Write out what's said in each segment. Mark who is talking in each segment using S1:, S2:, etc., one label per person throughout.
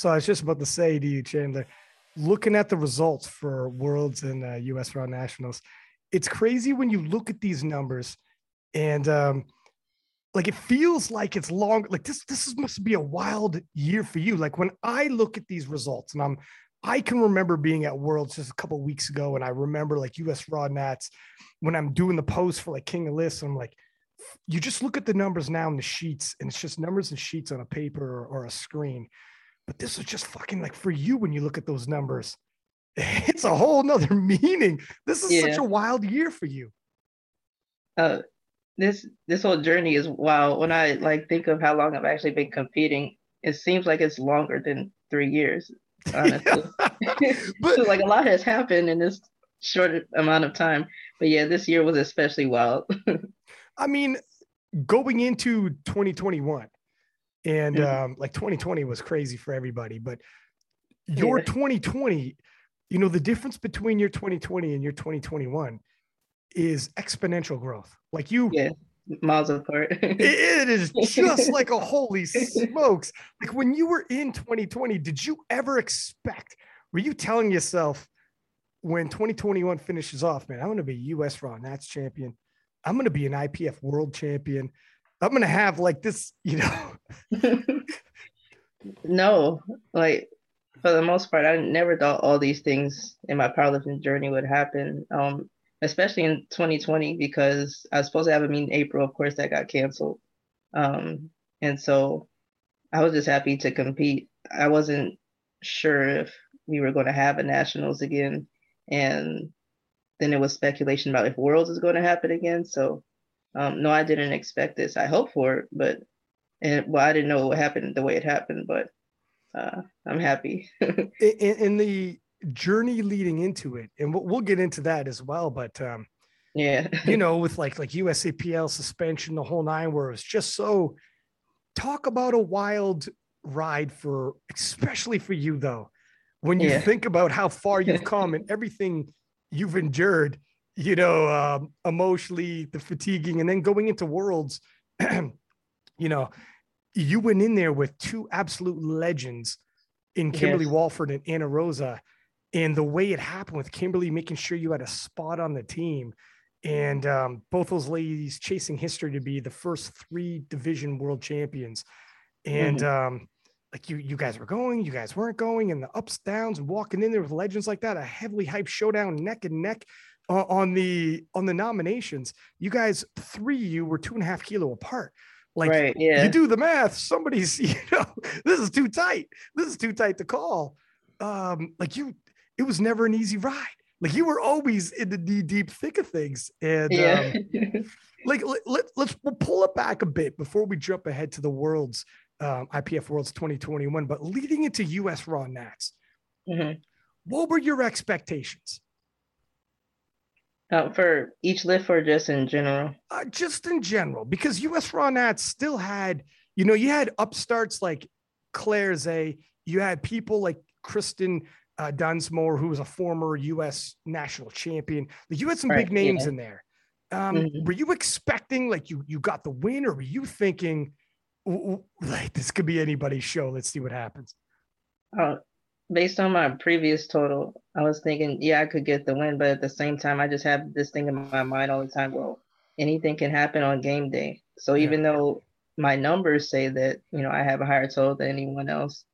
S1: So I was just about to say to you, Chandler, looking at the results for Worlds and uh, U.S. Raw Nationals, it's crazy when you look at these numbers, and um, like it feels like it's long. Like this, this is, must be a wild year for you. Like when I look at these results, and I'm, I can remember being at Worlds just a couple weeks ago, and I remember like U.S. Raw Nats when I'm doing the post for like King of Lifts. I'm like, you just look at the numbers now in the sheets, and it's just numbers and sheets on a paper or, or a screen but this is just fucking like for you when you look at those numbers, it's a whole nother meaning. This is yeah. such a wild year for you.
S2: Uh, this this whole journey is wild. When I like think of how long I've actually been competing, it seems like it's longer than three years. Honestly, but, so like a lot has happened in this short amount of time. But yeah, this year was especially wild.
S1: I mean, going into 2021, and mm-hmm. um, like 2020 was crazy for everybody but your yeah. 2020 you know the difference between your 2020 and your 2021 is exponential growth. Like you
S2: yeah miles apart.
S1: It, it is just like a holy smokes. Like when you were in 2020 did you ever expect were you telling yourself when 2021 finishes off man i'm going to be us raw nats champion. I'm going to be an ipf world champion I'm gonna have like this, you know.
S2: no, like for the most part, I never thought all these things in my powerlifting journey would happen. Um, especially in 2020 because I was supposed to have a meet in April. Of course, that got canceled. Um, and so I was just happy to compete. I wasn't sure if we were going to have a nationals again, and then it was speculation about if Worlds is going to happen again. So um, no, I didn't expect this. I hoped for it, but and well, I didn't know what happened the way it happened, but uh, I'm happy.
S1: in, in, the journey leading into it, and we'll, we'll get into that as well. But um,
S2: yeah,
S1: you know, with like like USAPL suspension, the whole nine, where it's just so. Talk about a wild ride for, especially for you though, when you yeah. think about how far you've come and everything you've endured you know, um, emotionally, the fatiguing, and then going into worlds, you know, you went in there with two absolute legends in Kimberly yes. Walford and Anna Rosa. And the way it happened with Kimberly making sure you had a spot on the team, and um, both those ladies chasing history to be the first three division world champions. And mm-hmm. um, like you, you guys were going, you guys weren't going, and the ups, downs, and walking in there with legends like that, a heavily hyped showdown, neck and neck uh, on the on the nominations, you guys three you were two and a half kilo apart. Like right, yeah. you do the math, somebody's you know this is too tight. This is too tight to call. Um, like you, it was never an easy ride. Like you were always in the deep, deep thick of things, and yeah. um, like let, let, let's we'll pull it back a bit before we jump ahead to the world's um, IPF Worlds 2021. But leading into US Raw Nats, mm-hmm. what were your expectations?
S2: Uh, for each lift or just in general?
S1: Uh, just in general, because US Raw Nats still had, you know, you had upstarts like Claire Zay, you had people like Kristen uh, Dunsmore, who was a former US national champion. Like you had some right, big names yeah. in there. Um, mm-hmm. Were you expecting like you you got the win, or were you thinking like this could be anybody's show? Let's see what happens.
S2: Uh, based on my previous total, I was thinking, yeah, I could get the win, but at the same time, I just have this thing in my mind all the time. Well, anything can happen on game day. So yeah. even though my numbers say that you know I have a higher total than anyone else,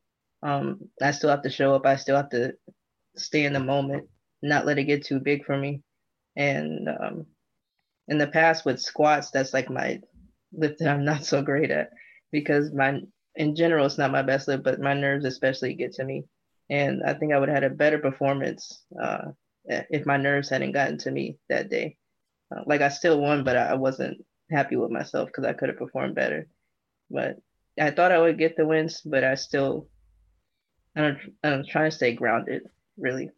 S2: um, I still have to show up. I still have to stay in the moment, not let it get too big for me. And um, in the past with squats, that's like my lift that I'm not so great at because my in general it's not my best lift, but my nerves especially get to me and I think I would have had a better performance uh, if my nerves hadn't gotten to me that day. Uh, like I still won, but I wasn't happy with myself because I could have performed better. But I thought I would get the wins, but I still, I'm, I'm trying to stay grounded, really.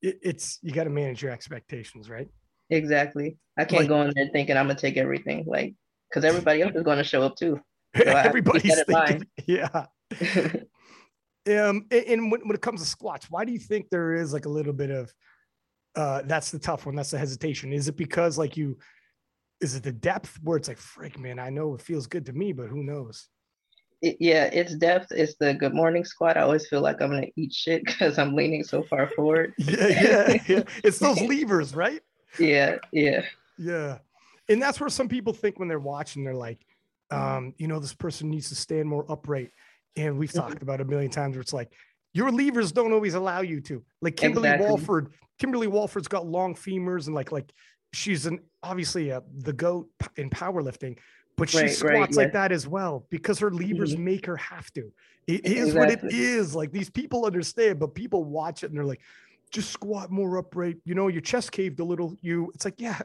S1: It's you got to manage your expectations, right?
S2: Exactly. I can't like, go in there thinking I'm gonna take everything, like because everybody else is going to show up too.
S1: So everybody's thinking, yeah. Um, and when, when it comes to squats, why do you think there is like a little bit of uh that's the tough one, that's the hesitation? Is it because like you is it the depth where it's like frick man, I know it feels good to me, but who knows?
S2: it, yeah, it's depth. It's the good morning squat. I always feel like I'm gonna eat shit because I'm leaning so far forward.
S1: yeah, yeah, yeah. It's those levers, right?
S2: Yeah, yeah.
S1: Yeah. And that's where some people think when they're watching, they're like, um, you know, this person needs to stand more upright. And we've talked mm-hmm. about a million times where it's like, your levers don't always allow you to. Like Kimberly exactly. Walford, Kimberly Walford's got long femurs and like like she's an obviously a, the goat in powerlifting, but she right, squats right, like that as well because her levers mm-hmm. make her have to. It is exactly. what it is. Like these people understand, but people watch it and they're like, just squat more upright. You know, your chest caved a little. You, it's like, yeah,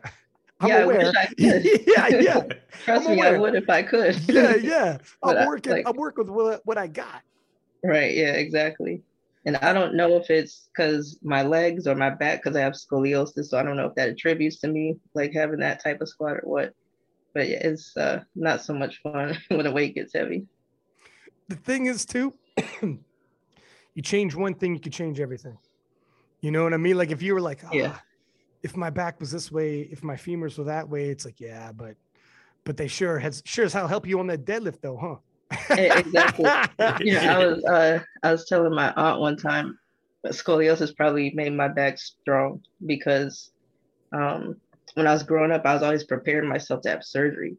S1: I'm
S2: yeah, aware.
S1: yeah, yeah.
S2: Trust me, I would if I could.
S1: yeah, yeah. I'm working. Like, I'm working with what, what I got.
S2: Right. Yeah. Exactly. And I don't know if it's because my legs or my back, because I have scoliosis. So I don't know if that attributes to me like having that type of squat or what. But yeah, it's uh, not so much fun when the weight gets heavy.
S1: The thing is, too, you change one thing, you could change everything. You know what I mean? Like if you were like, oh, yeah if my back was this way, if my femurs were that way, it's like, yeah, but but they sure has sure as hell help you on that deadlift though, huh?
S2: exactly. you know, I was uh, I was telling my aunt one time, scoliosis probably made my back strong because um, when I was growing up, I was always preparing myself to have surgery,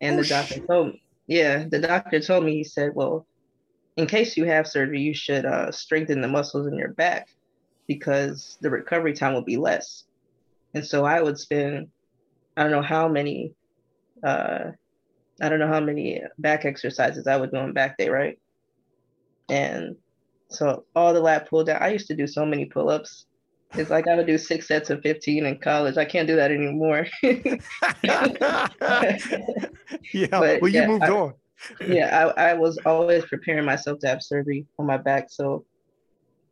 S2: and oh, the doctor shit. told me, yeah, the doctor told me he said, well, in case you have surgery, you should uh, strengthen the muscles in your back because the recovery time will be less. And so I would spend, I don't know how many, uh, I don't know how many back exercises I would do on back day, right? And so all the lat pull down, I used to do so many pull ups. It's like I would do six sets of 15 in college. I can't do that anymore.
S1: yeah. But, well, you yeah, moved
S2: I,
S1: on.
S2: yeah. I, I was always preparing myself to have surgery on my back. So,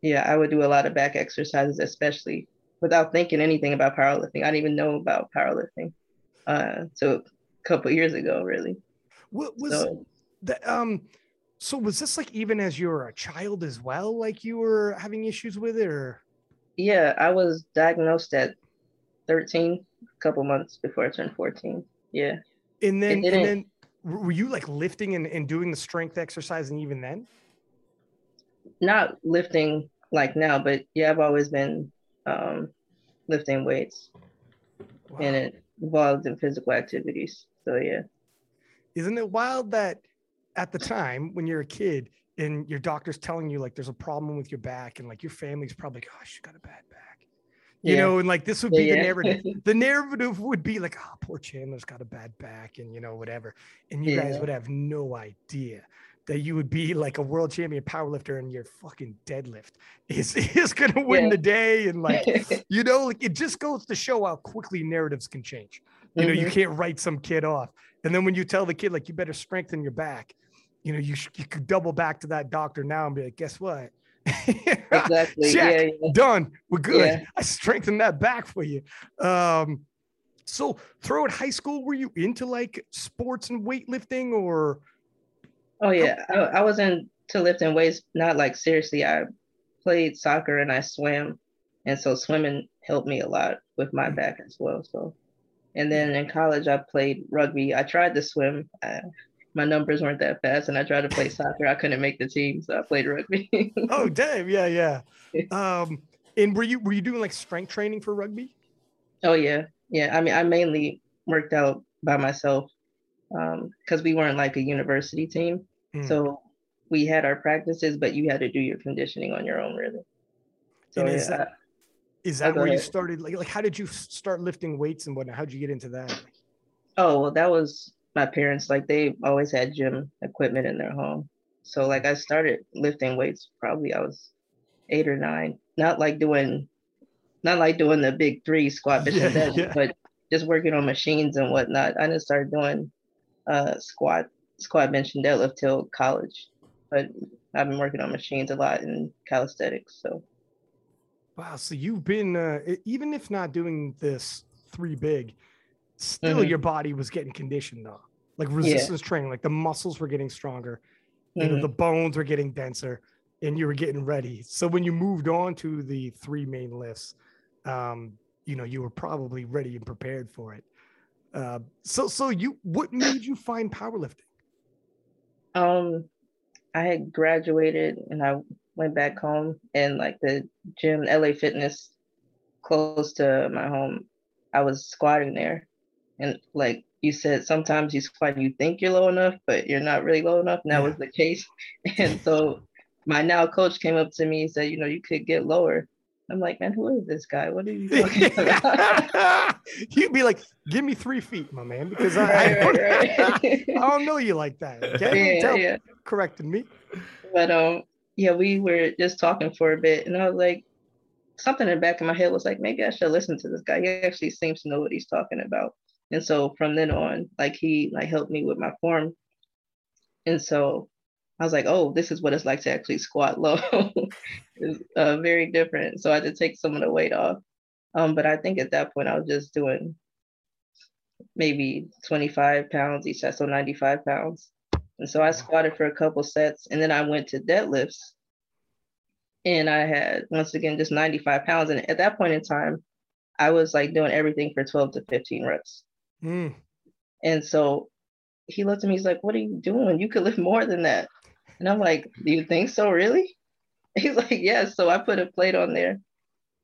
S2: yeah, I would do a lot of back exercises, especially without thinking anything about powerlifting. I didn't even know about powerlifting uh, so a couple years ago, really.
S1: What was so, the, um? So was this like even as you were a child as well? Like you were having issues with it, or?
S2: Yeah, I was diagnosed at 13, a couple months before I turned 14. Yeah.
S1: And then, and then were you like lifting and, and doing the strength exercising even then?
S2: Not lifting like now, but yeah, I've always been um, lifting weights, wow. and it involved in physical activities. So yeah.
S1: Isn't it wild that at the time when you're a kid and your doctor's telling you like there's a problem with your back and like your family's probably gosh you got a bad back you yeah. know and like this would be yeah, the yeah. narrative the narrative would be like oh poor chandler's got a bad back and you know whatever and you guys would have no idea that you would be like a world champion powerlifter and your fucking deadlift is, is going to win yeah. the day. And like, you know, like it just goes to show how quickly narratives can change. You know, mm-hmm. you can't write some kid off. And then when you tell the kid, like, you better strengthen your back, you know, you, sh- you could double back to that doctor now and be like, guess what?
S2: exactly.
S1: Check. Yeah, yeah. Done. We're good. I strengthened that back for you. Um, so throughout high school, were you into like sports and weightlifting or
S2: Oh yeah, I, I was into lifting weights, not like seriously. I played soccer and I swam, and so swimming helped me a lot with my back as well. So, and then in college I played rugby. I tried to swim. I, my numbers weren't that fast, and I tried to play soccer. I couldn't make the team, so I played rugby.
S1: oh damn! Yeah, yeah. Um, and were you were you doing like strength training for rugby?
S2: Oh yeah, yeah. I mean, I mainly worked out by myself because um, we weren't like a university team. Mm. So we had our practices, but you had to do your conditioning on your own, really.
S1: So and is yeah, that, is that where ahead. you started? Like, like, how did you start lifting weights and whatnot? How'd you get into that?
S2: Oh, well, that was my parents. Like, they always had gym equipment in their home. So, like, I started lifting weights probably I was eight or nine. Not like doing, not like doing the big three squat, yeah, yeah. but just working on machines and whatnot. I just started doing uh, squat squat bench and deadlift till college, but I've been working on machines a lot in calisthenics. So,
S1: wow. So you've been uh, even if not doing this three big, still mm-hmm. your body was getting conditioned though, like resistance yeah. training. Like the muscles were getting stronger, mm-hmm. you know, the bones were getting denser, and you were getting ready. So when you moved on to the three main lifts, um, you know, you were probably ready and prepared for it. Uh, so, so you, what made you find powerlifting?
S2: Um, I had graduated and I went back home and like the gym, LA Fitness, close to my home, I was squatting there. And like you said, sometimes you squat and you think you're low enough, but you're not really low enough. And that yeah. was the case. And so my now coach came up to me and said, you know, you could get lower. I'm like, man, who is this guy? What are you talking about?
S1: You'd be like, give me three feet, my man, because I, right, I, don't, right, right. I don't know you like that. Okay? Yeah, Tell, yeah. Corrected me.
S2: But um, yeah, we were just talking for a bit, and I was like, something in the back of my head was like, maybe I should listen to this guy. He actually seems to know what he's talking about. And so from then on, like he like helped me with my form. And so I was like, oh, this is what it's like to actually squat low. it's uh, very different. So I had to take some of the weight off. Um, but I think at that point I was just doing maybe 25 pounds each set, so 95 pounds. And so I squatted for a couple sets and then I went to deadlifts and I had once again just 95 pounds. And at that point in time, I was like doing everything for 12 to 15 reps. Mm. And so he looked at me, he's like, What are you doing? You could lift more than that. And I'm like, Do you think so, really? He's like, Yes. Yeah. So I put a plate on there.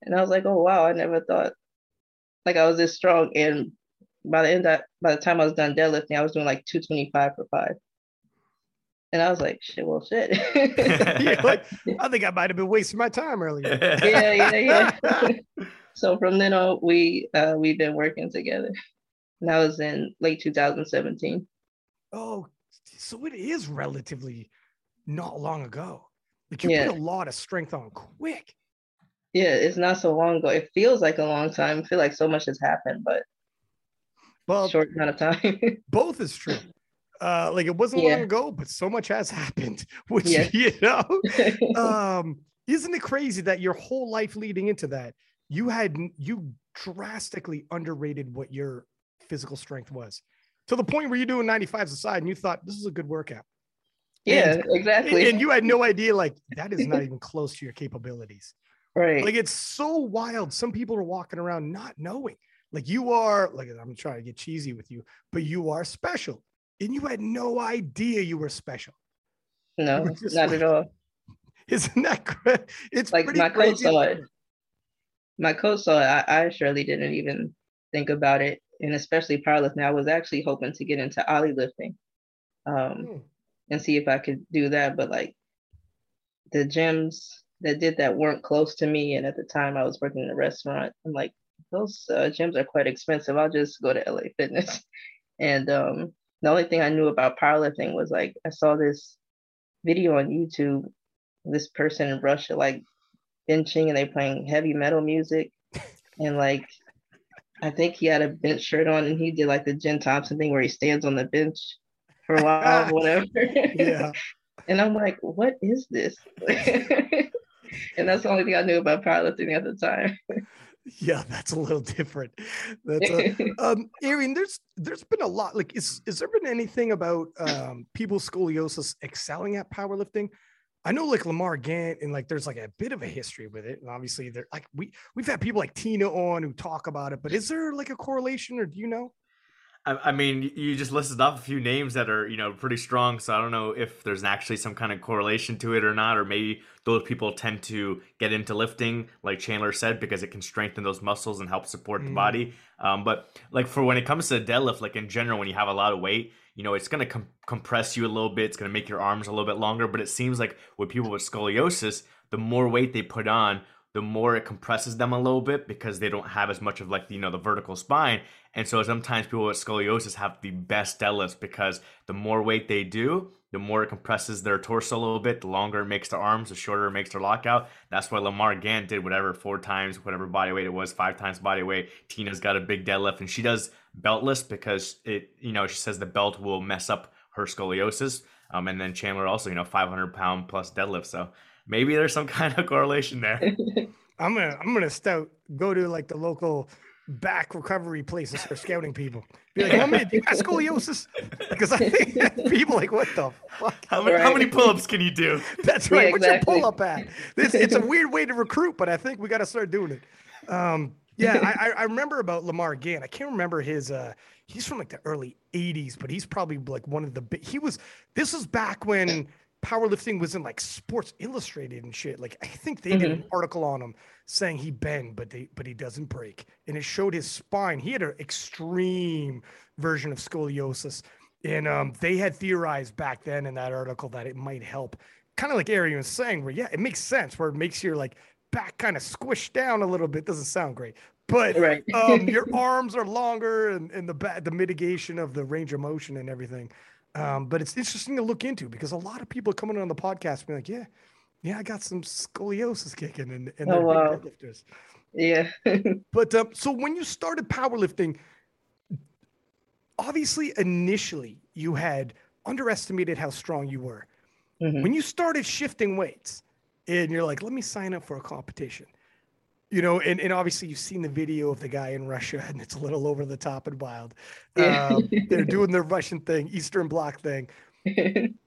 S2: And I was like, Oh wow, I never thought like I was this strong. And by the end that by the time I was done deadlifting, I was doing like 225 for five. And I was like, shit, well, shit.
S1: yeah, like, I think I might have been wasting my time earlier.
S2: yeah, yeah, yeah. so from then on, we uh, we've been working together. And that was in late 2017.
S1: Oh, so it is relatively not long ago. Like you yeah. put a lot of strength on quick.
S2: Yeah, it's not so long ago. It feels like a long time. I feel like so much has happened, but well, short amount of time.
S1: both is true. Uh, like it wasn't yeah. long ago, but so much has happened. Which yeah. you know, um, isn't it crazy that your whole life leading into that, you had you drastically underrated what your physical strength was to the point where you're doing 95s aside and you thought this is a good workout.
S2: Yeah, and, exactly.
S1: And you had no idea, like, that is not even close to your capabilities.
S2: Right.
S1: Like, it's so wild. Some people are walking around not knowing. Like, you are, like, I'm trying to get cheesy with you, but you are special. And you had no idea you were special.
S2: No, not like, at all.
S1: Isn't that great? It's
S2: like my coach saw it. My coach saw it. I, I surely didn't even think about it and especially powerlifting, I was actually hoping to get into Oly lifting um, hmm. And see if I could do that. But like the gyms that did that weren't close to me. And at the time I was working in a restaurant, I'm like, those uh, gyms are quite expensive. I'll just go to LA Fitness. and um, the only thing I knew about powerlifting was like, I saw this video on YouTube, this person in Russia, like benching and they playing heavy metal music. And like I think he had a bench shirt on and he did like the Jen Thompson thing where he stands on the bench for a while, whatever. yeah. and I'm like, what is this? and that's the only thing I knew about powerlifting at the time.
S1: yeah, that's a little different. That's a, um, Arian. There's there's been a lot. Like, is is there been anything about um, people scoliosis excelling at powerlifting? I know like Lamar Gant and like there's like a bit of a history with it. And obviously they're like we we've had people like Tina on who talk about it, but is there like a correlation or do you know?
S3: I, mean, you just listed off a few names that are, you know, pretty strong. So I don't know if there's actually some kind of correlation to it or not, or maybe those people tend to get into lifting, like Chandler said, because it can strengthen those muscles and help support mm. the body. Um, but like for when it comes to deadlift, like in general, when you have a lot of weight, you know, it's going to com- compress you a little bit. It's going to make your arms a little bit longer. But it seems like with people with scoliosis, the more weight they put on, the more it compresses them a little bit because they don't have as much of like you know the vertical spine. And so sometimes people with scoliosis have the best deadlifts because the more weight they do the more it compresses their torso a little bit the longer it makes their arms the shorter it makes their lockout. That's why lamar gant did whatever four times whatever body weight it was five times body weight. Tina's got a big deadlift and she does beltless because it you know she says the belt will mess up her scoliosis. Um, and then chandler also you know 500 pound plus deadlift. So maybe there's some kind of correlation there.
S1: I'm gonna I'm gonna stout go to like the local back recovery places for scouting people. Be like, how many do you got scoliosis? Because I think people like, what the fuck?
S3: How many, right. how many pull-ups can you do?
S1: That's right. Yeah, exactly. What's your pull-up at? This, it's a weird way to recruit, but I think we got to start doing it. Um, yeah, I, I remember about Lamar Gant. I can't remember his. Uh, he's from like the early '80s, but he's probably like one of the. He was. This was back when powerlifting was in like Sports Illustrated and shit. Like I think they mm-hmm. did an mm-hmm. article on him saying he bend, but they but he doesn't break, and it showed his spine. He had an extreme version of scoliosis, and um, they had theorized back then in that article that it might help. Kind of like Arian was saying, where yeah, it makes sense where it makes your like back kind of squished down a little bit. Doesn't sound great, but right. um, your arms are longer and, and the the mitigation of the range of motion and everything. Um, but it's interesting to look into because a lot of people are coming on the podcast being like, yeah, yeah, I got some scoliosis kicking and, and
S2: oh, wow. lifters. Yeah.
S1: but um, so when you started powerlifting, obviously initially you had underestimated how strong you were. Mm-hmm. When you started shifting weights and you're like, let me sign up for a competition, you know, and, and obviously you've seen the video of the guy in Russia and it's a little over the top and wild. Um, they're doing their Russian thing, Eastern Bloc thing.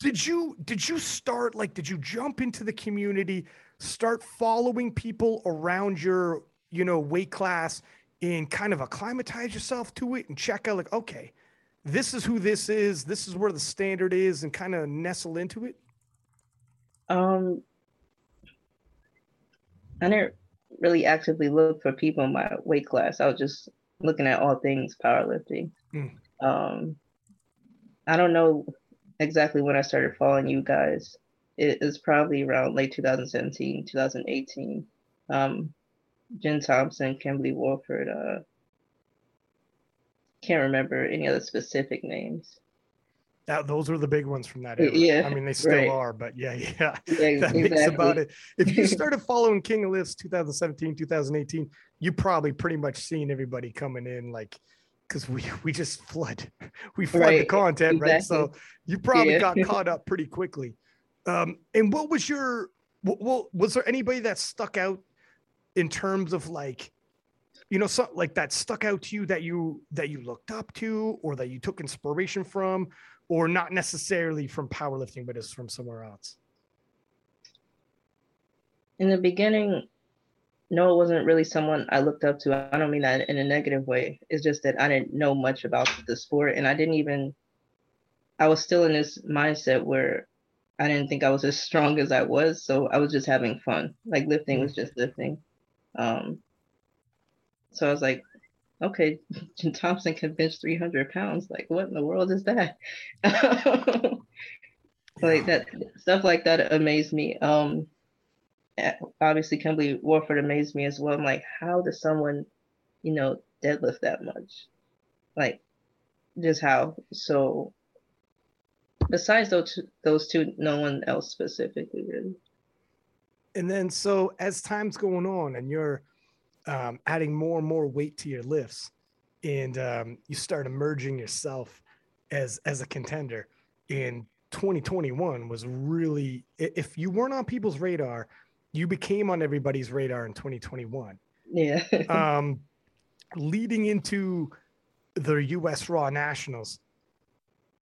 S1: did you did you start like did you jump into the community, start following people around your you know weight class and kind of acclimatize yourself to it and check out like okay, this is who this is, this is where the standard is, and kind of nestle into it?
S2: Um, I never really actively look for people in my weight class. I was just looking at all things powerlifting. Mm. Um, I don't know exactly when I started following you guys. It is probably around late 2017, 2018. Um, Jen Thompson, Kimberly Walford, uh, can't remember any other specific names.
S1: That, those were the big ones from that era. Yeah, I mean they still right. are, but yeah, yeah. yeah that exactly. makes about it. If you started following King of Lifts 2017, 2018, you probably pretty much seen everybody coming in like because we we just flood we flood right. the content exactly. right so you probably yeah. got caught up pretty quickly um and what was your well was there anybody that stuck out in terms of like you know, so, like that stuck out to you that you that you looked up to, or that you took inspiration from, or not necessarily from powerlifting, but it's from somewhere else?
S2: In the beginning, no, it wasn't really someone I looked up to. I don't mean that in a negative way. It's just that I didn't know much about the sport, and I didn't even. I was still in this mindset where I didn't think I was as strong as I was, so I was just having fun. Like lifting was mm. just lifting. Um, so I was like, okay, Thompson can bench 300 pounds. Like, what in the world is that? like that stuff like that amazed me. Um, obviously, Kimberly Walford amazed me as well. I'm like, how does someone, you know, deadlift that much? Like, just how? So, besides those two, those two, no one else specifically really.
S1: And then, so as time's going on, and you're um, adding more and more weight to your lifts, and um, you start emerging yourself as as a contender. In 2021 was really if you weren't on people's radar, you became on everybody's radar in 2021.
S2: Yeah.
S1: um, leading into the U.S. Raw Nationals,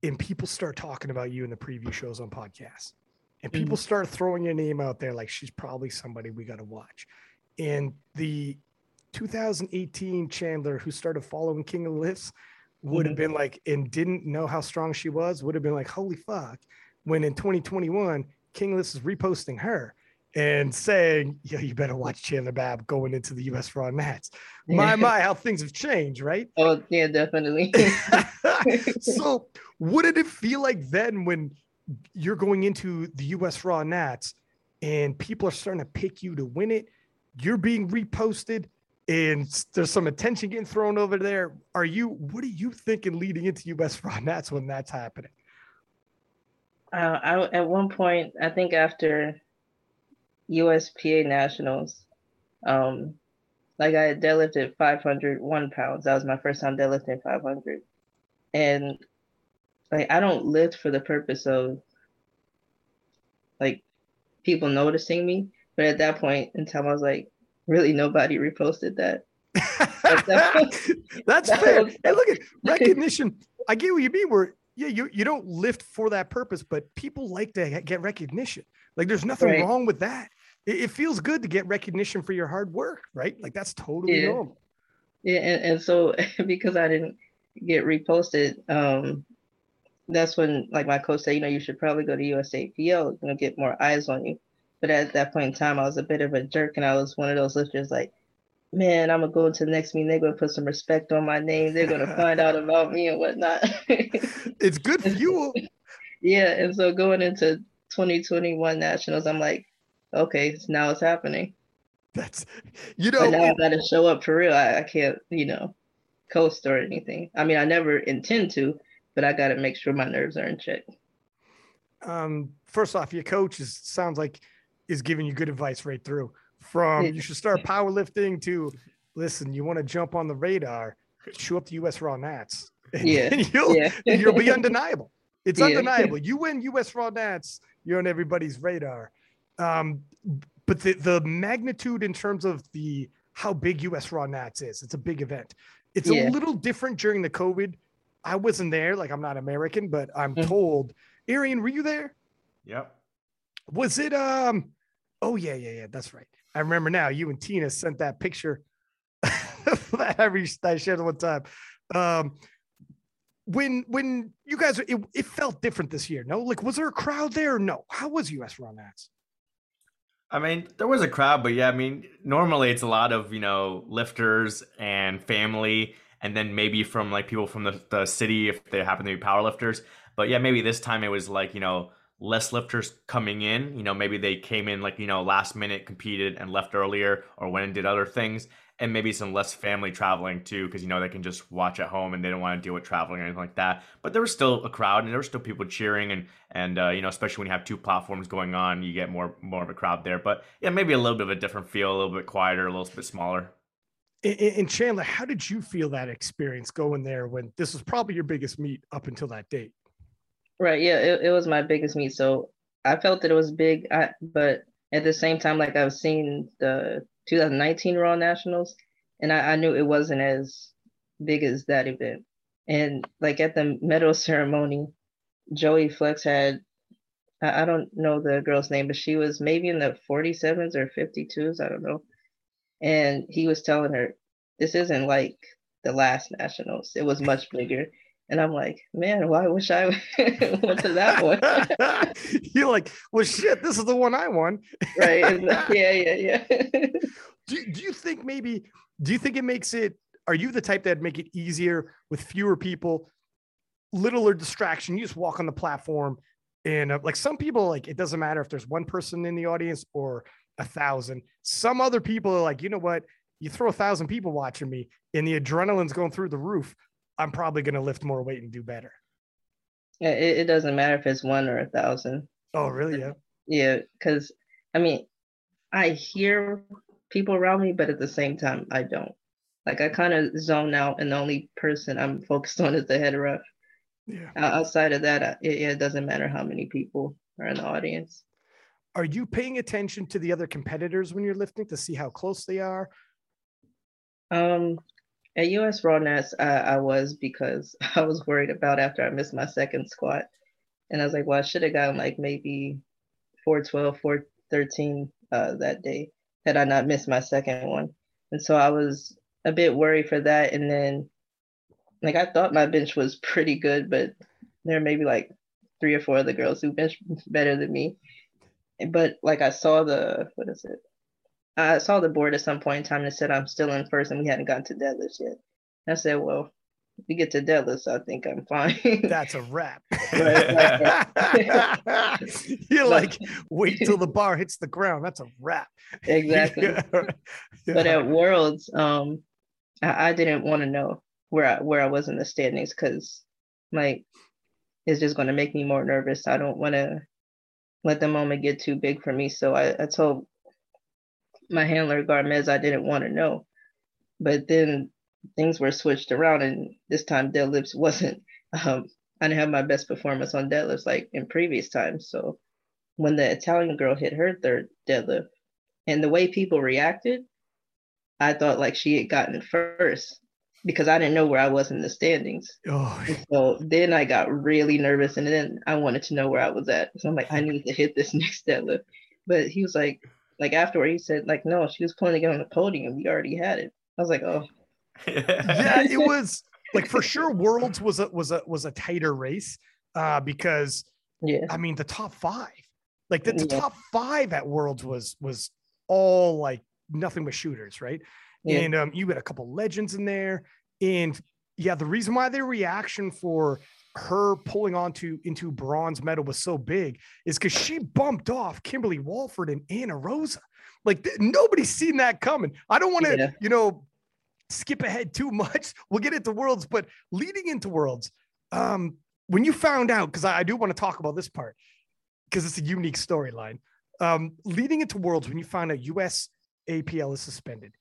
S1: and people start talking about you in the preview shows on podcasts, and people mm-hmm. start throwing your name out there like she's probably somebody we got to watch. And the 2018 Chandler, who started following King of Lifts, would have mm-hmm. been like, and didn't know how strong she was, would have been like, holy fuck. When in 2021, King of Lifts is reposting her and saying, yeah, you better watch Chandler Babb going into the US Raw Nats. My, my, how things have changed, right?
S2: Oh, yeah, definitely.
S1: so, what did it feel like then when you're going into the US Raw Nats and people are starting to pick you to win it? You're being reposted and there's some attention getting thrown over there. Are you? What are you thinking leading into US Raw Nats when that's happening?
S2: Uh, I, at one point, I think after USPA Nationals, um, like I deadlifted 501 pounds. That was my first time deadlifting 500, and like I don't lift for the purpose of like people noticing me. But at that point in time, I was like, really nobody reposted that.
S1: That's fair. Was, hey, look at recognition. I get what you mean. Where yeah, you you don't lift for that purpose, but people like to get recognition. Like there's nothing right. wrong with that. It, it, feels good to get recognition for your hard work, right? Like that's totally
S2: yeah.
S1: normal.
S2: Yeah, and, and so because I didn't get reposted, um, that's when like my coach said, you know, you should probably go to USAPL, you know, get more eyes on you. But at that point in time, I was a bit of a jerk, and I was one of those lifters like, man, I'm gonna go into the next meeting. They're gonna put some respect on my name. They're gonna find out about me and whatnot.
S1: it's good fuel.
S2: yeah, and so going into 2021 nationals, I'm like, okay, now it's happening.
S1: That's you know.
S2: But now I gotta show up for real. I, I can't, you know, coast or anything. I mean, I never intend to, but I gotta make sure my nerves are in check.
S1: Um, first off, your coach is sounds like is giving you good advice right through. From you should start powerlifting to listen, you want to jump on the radar, show up to US Raw Nats.
S2: And, yeah.
S1: You'll, yeah. you'll be undeniable. It's yeah. undeniable. You win US Raw Nats, you're on everybody's radar. Um, but the, the magnitude in terms of the how big US Raw Nats is, it's a big event. It's yeah. a little different during the COVID. I wasn't there, like I'm not American, but I'm mm-hmm. told. Arian, were you there?
S3: Yep.
S1: Was it um oh yeah, yeah, yeah, that's right. I remember now you and Tina sent that picture that I shared one time. Um when when you guys it, it felt different this year no like was there a crowd there no how was us raw nats
S3: I mean, there was a crowd, but yeah, I mean, normally it's a lot of, you know, lifters and family, and then maybe from like people from the, the city if they happen to be power lifters. But yeah, maybe this time it was like, you know, less lifters coming in. You know, maybe they came in like, you know, last minute, competed and left earlier or went and did other things and maybe some less family traveling too, because you know they can just watch at home and they don't want to deal with traveling or anything like that. But there was still a crowd and there were still people cheering and and uh, you know especially when you have two platforms going on, you get more more of a crowd there. But yeah, maybe a little bit of a different feel, a little bit quieter, a little bit smaller.
S1: And Chandler, how did you feel that experience going there when this was probably your biggest meet up until that date?
S2: Right. Yeah, it, it was my biggest meet. So I felt that it was big, I, but at the same time, like I've seen the 2019 Raw Nationals, and I, I knew it wasn't as big as that event. And like at the medal ceremony, Joey Flex had I, I don't know the girl's name, but she was maybe in the 47s or 52s, I don't know. And he was telling her, This isn't like the last nationals. It was much bigger. And I'm like, man, why wish I went to that one?
S1: You're like, well, shit, this is the one I won.
S2: right. Yeah, yeah, yeah.
S1: do, do you think maybe, do you think it makes it, are you the type that make it easier with fewer people, littler distraction? You just walk on the platform and uh, like some people, like it doesn't matter if there's one person in the audience or a thousand. Some other people are like, you know what? You throw a thousand people watching me and the adrenaline's going through the roof. I'm probably going to lift more weight and do better.
S2: Yeah, it, it doesn't matter if it's one or a thousand.
S1: Oh, really? Yeah.
S2: Yeah, because I mean, I hear people around me, but at the same time, I don't. Like I kind of zone out, and the only person I'm focused on is the head ref. Yeah. Outside of that, it, it doesn't matter how many people are in the audience.
S1: Are you paying attention to the other competitors when you're lifting to see how close they are?
S2: Um, at US Raw Nats, I, I was because I was worried about after I missed my second squat. And I was like, well, I should have gotten like maybe 412, 413 uh, that day had I not missed my second one. And so I was a bit worried for that. And then, like, I thought my bench was pretty good, but there may be like three or four other girls who bench better than me. But like, I saw the, what is it? I saw the board at some point in time and said I'm still in first and we hadn't gotten to deadlifts yet. I said, well, if we get to deadlifts, I think I'm fine.
S1: That's a wrap. You're like, wait till the bar hits the ground. That's a wrap.
S2: Exactly. yeah. But at Worlds, um, I, I didn't want to know where I where I was in the standings because like it's just going to make me more nervous. I don't want to let the moment get too big for me. So I, I told my handler Garmez, I didn't want to know. But then things were switched around, and this time deadlifts wasn't. Um, I didn't have my best performance on deadlifts like in previous times. So when the Italian girl hit her third deadlift, and the way people reacted, I thought like she had gotten first because I didn't know where I was in the standings. Oh. So then I got really nervous, and then I wanted to know where I was at. So I'm like, I need to hit this next deadlift. But he was like, like afterward, he said, like, no, she was planning to get on the podium. We already had it. I was like, oh.
S1: yeah, it was like for sure. Worlds was a was a was a tighter race. uh, because
S2: yeah,
S1: I mean the top five, like the, the yeah. top five at Worlds was was all like nothing but shooters, right? Yeah. And um, you had a couple legends in there, and yeah, the reason why their reaction for her pulling onto into bronze medal was so big is because she bumped off Kimberly Walford and Anna Rosa. Like th- nobody's seen that coming. I don't want to, yeah. you know, skip ahead too much. We'll get into worlds, but leading into worlds, um, when you found out, because I, I, do want to talk about this part because it's a unique storyline. Um, leading into worlds, when you find out US APL is suspended,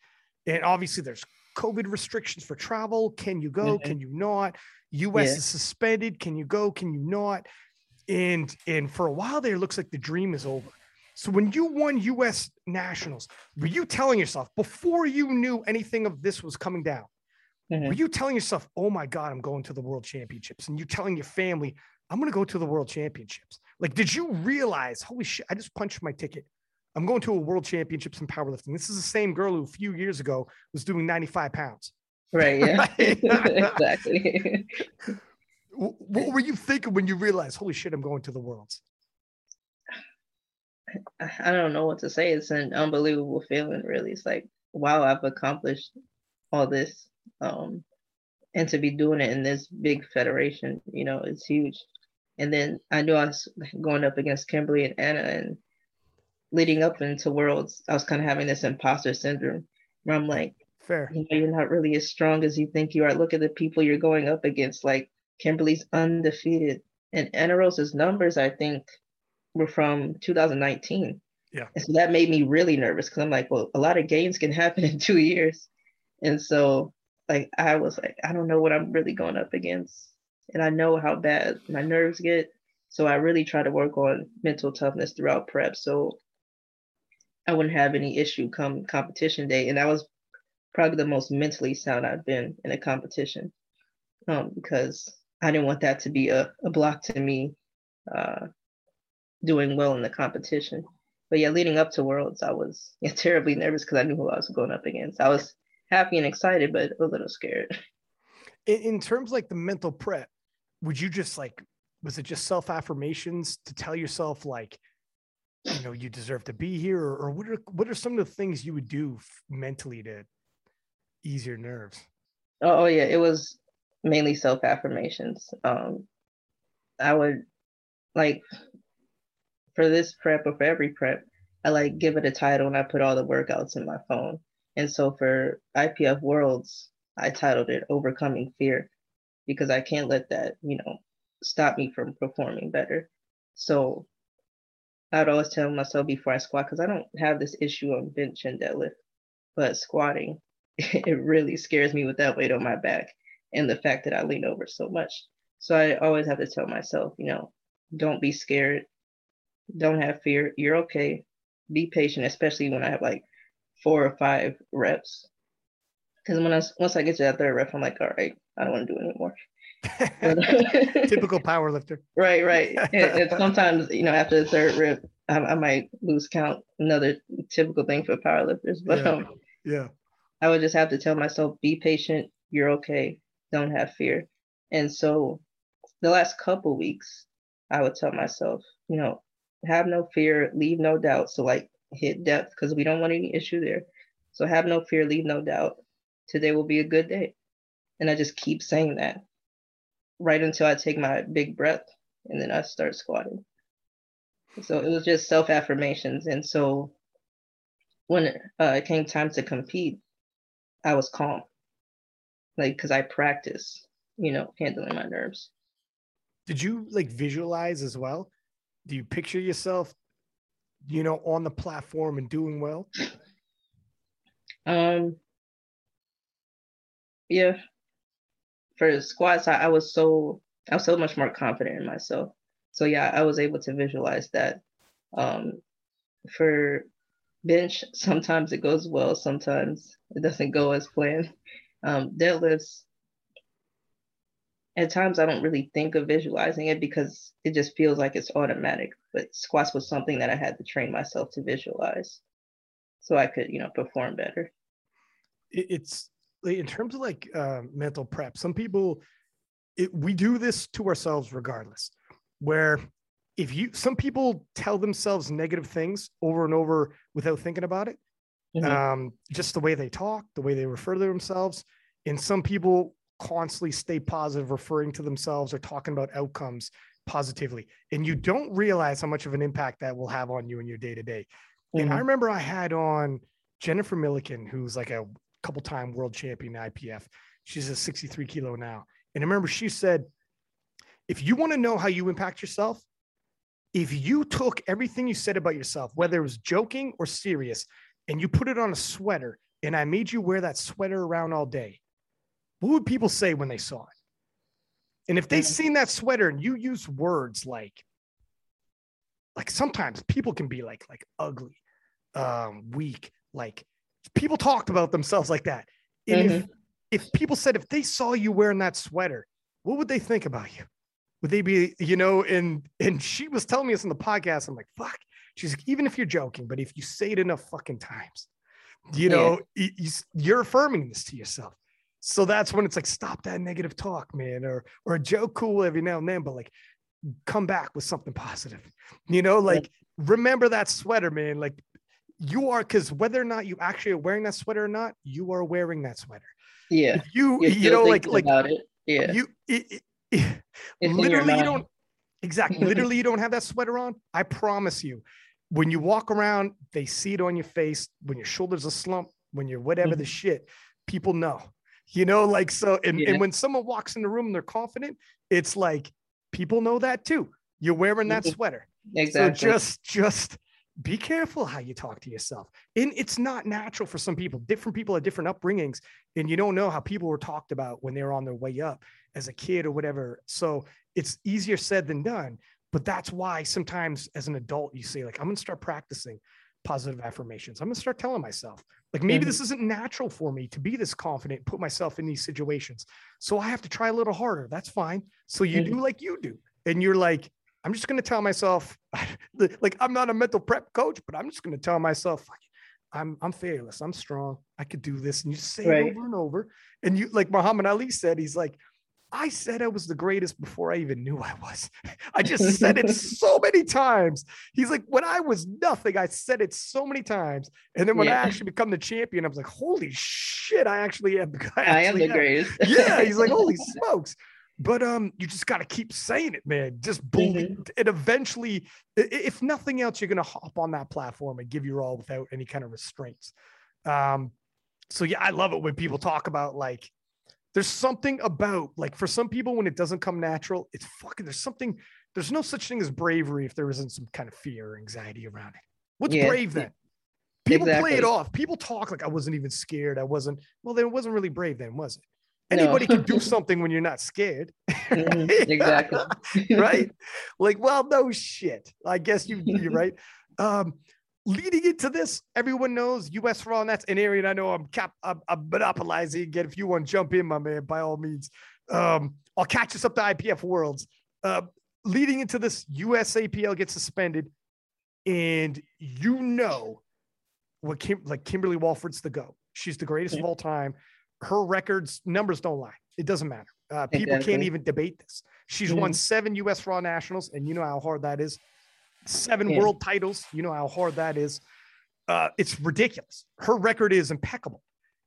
S1: and obviously there's COVID restrictions for travel. Can you go? Mm-hmm. Can you not? US yeah. is suspended. Can you go? Can you not? And and for a while there, it looks like the dream is over. So when you won US Nationals, were you telling yourself before you knew anything of this was coming down? Mm-hmm. Were you telling yourself, "Oh my God, I'm going to the World Championships," and you telling your family, "I'm going to go to the World Championships"? Like, did you realize, holy shit, I just punched my ticket. I'm going to a World Championships in powerlifting. This is the same girl who a few years ago was doing 95 pounds.
S2: Right. Yeah. exactly.
S1: what were you thinking when you realized, holy shit, I'm going to the Worlds?
S2: I don't know what to say. It's an unbelievable feeling, really. It's like, wow, I've accomplished all this. Um, and to be doing it in this big federation, you know, it's huge. And then I knew I was going up against Kimberly and Anna, and leading up into Worlds, I was kind of having this imposter syndrome where I'm like,
S1: fair,
S2: you know, you're not really as strong as you think you are. Look at the people you're going up against. Like Kimberly's undefeated, and Anna Rosa's numbers, I think, were from 2019.
S1: Yeah.
S2: And so that made me really nervous because I'm like, well, a lot of gains can happen in two years. And so like I was like, I don't know what I'm really going up against. And I know how bad my nerves get. So I really try to work on mental toughness throughout prep. So I wouldn't have any issue come competition day. And that was probably the most mentally sound I've been in a competition. Um, because I didn't want that to be a, a block to me uh, doing well in the competition. But yeah, leading up to Worlds, I was yeah, terribly nervous because I knew who I was going up against. I was happy and excited, but a little scared.
S1: In, in terms like the mental prep, would you just like was it just self affirmations to tell yourself like, you know, you deserve to be here, or, or what are what are some of the things you would do mentally to ease your nerves?
S2: Oh, oh yeah, it was mainly self affirmations. Um, I would like for this prep or for every prep, I like give it a title and I put all the workouts in my phone. And so for IPF Worlds, I titled it Overcoming Fear because I can't let that, you know, stop me from performing better. So I'd always tell myself before I squat, because I don't have this issue on bench and deadlift, but squatting, it really scares me with that weight on my back and the fact that I lean over so much. So I always have to tell myself, you know, don't be scared. Don't have fear. You're okay. Be patient, especially when I have like four or five reps. Because when I once I get to that third rep, I'm like, all right, I don't want to do it anymore.
S1: Typical power lifter.
S2: Right, right. And, and, sometimes, you know, after the third rep, I, I, might lose count. Another typical thing for powerlifters. But
S1: yeah.
S2: um,
S1: yeah,
S2: I would just have to tell myself, be patient. You're okay. Don't have fear. And so, the last couple weeks, I would tell myself, you know, have no fear, leave no doubt. So like hit depth because we don't want any issue there. So have no fear, leave no doubt. Today will be a good day. And I just keep saying that right until I take my big breath and then I start squatting. So it was just self affirmations. And so when uh, it came time to compete, I was calm, like, because I practice, you know, handling my nerves.
S1: Did you like visualize as well? Do you picture yourself, you know, on the platform and doing well?
S2: Um, yeah. For squats, I, I was so I was so much more confident in myself. So yeah, I was able to visualize that. Um, for bench, sometimes it goes well, sometimes it doesn't go as planned. Um, deadlifts, at times I don't really think of visualizing it because it just feels like it's automatic. But squats was something that I had to train myself to visualize so I could, you know, perform better.
S1: It's in terms of like uh, mental prep, some people, it, we do this to ourselves regardless. where if you some people tell themselves negative things over and over without thinking about it mm-hmm. um, just the way they talk the way they refer to themselves. And some people constantly stay positive referring to themselves or talking about outcomes positively. And you don't realize how much of an impact that will have on you in your day to day and i remember i had on jennifer millican who's like a couple time world champion ipf she's a 63 kilo now. And I remember she said if you want to know how you impact yourself if you took everything you said about yourself, whether it was joking or serious, and you put it on a sweater, and I made you wear that sweater around all day, what would people say when they saw it? And if they seen that sweater and you use words like, like sometimes people can be like, like ugly, um, weak, like people talked about themselves like that. And mm-hmm. if, if people said if they saw you wearing that sweater, what would they think about you? Would they be, you know, and and she was telling me this in the podcast. I'm like, fuck. She's like, even if you're joking, but if you say it enough fucking times, you know, yeah. you, are affirming this to yourself. So that's when it's like, stop that negative talk, man, or or a joke cool every now and then, but like come back with something positive. You know, like yeah. remember that sweater, man. Like you are because whether or not you actually are wearing that sweater or not, you are wearing that sweater.
S2: Yeah.
S1: If you you know, like like yeah. You it, literally you don't exactly literally you don't have that sweater on i promise you when you walk around they see it on your face when your shoulders are slumped when you're whatever mm-hmm. the shit people know you know like so and, yeah. and when someone walks in the room and they're confident it's like people know that too you're wearing that mm-hmm. sweater exactly so just just be careful how you talk to yourself. And it's not natural for some people. Different people have different upbringings, and you don't know how people were talked about when they were on their way up as a kid or whatever. So it's easier said than done. But that's why sometimes as an adult, you say, like, I'm going to start practicing positive affirmations. I'm going to start telling myself, like, maybe mm-hmm. this isn't natural for me to be this confident, put myself in these situations. So I have to try a little harder. That's fine. So you mm-hmm. do like you do. And you're like, I'm just going to tell myself, like, I'm not a mental prep coach, but I'm just going to tell myself, I'm I'm fearless. I'm strong. I could do this. And you say right. it over and over. And you like Muhammad Ali said, he's like, I said I was the greatest before I even knew I was. I just said it so many times. He's like, when I was nothing, I said it so many times. And then when yeah. I actually become the champion, I was like, holy shit, I actually am the guy.
S2: I, I am the am. greatest.
S1: yeah. He's like, holy smokes. But um, you just got to keep saying it, man. Just believe mm-hmm. it. Eventually, if nothing else, you're gonna hop on that platform and give your all without any kind of restraints. Um, so yeah, I love it when people talk about like there's something about like for some people when it doesn't come natural, it's fucking there's something there's no such thing as bravery if there isn't some kind of fear or anxiety around it. What's yeah. brave then? People exactly. play it off. People talk like I wasn't even scared. I wasn't. Well, then it wasn't really brave then, was it? Anybody no. can do something when you're not scared.
S2: Mm-hmm. Exactly.
S1: right? Like, well, no shit. I guess you you're right. Um, leading into this, everyone knows US Raw, and that's an area I know I'm cap I'm, I'm monopolizing again. If you want to jump in, my man, by all means. Um, I'll catch us up to IPF Worlds. Uh, leading into this, USAPL gets suspended, and you know what Kim, like Kimberly Walford's the go. She's the greatest yeah. of all time. Her records, numbers don't lie. It doesn't matter. Uh, people exactly. can't even debate this. She's mm-hmm. won seven US Raw Nationals, and you know how hard that is seven yeah. world titles. You know how hard that is. Uh, it's ridiculous. Her record is impeccable.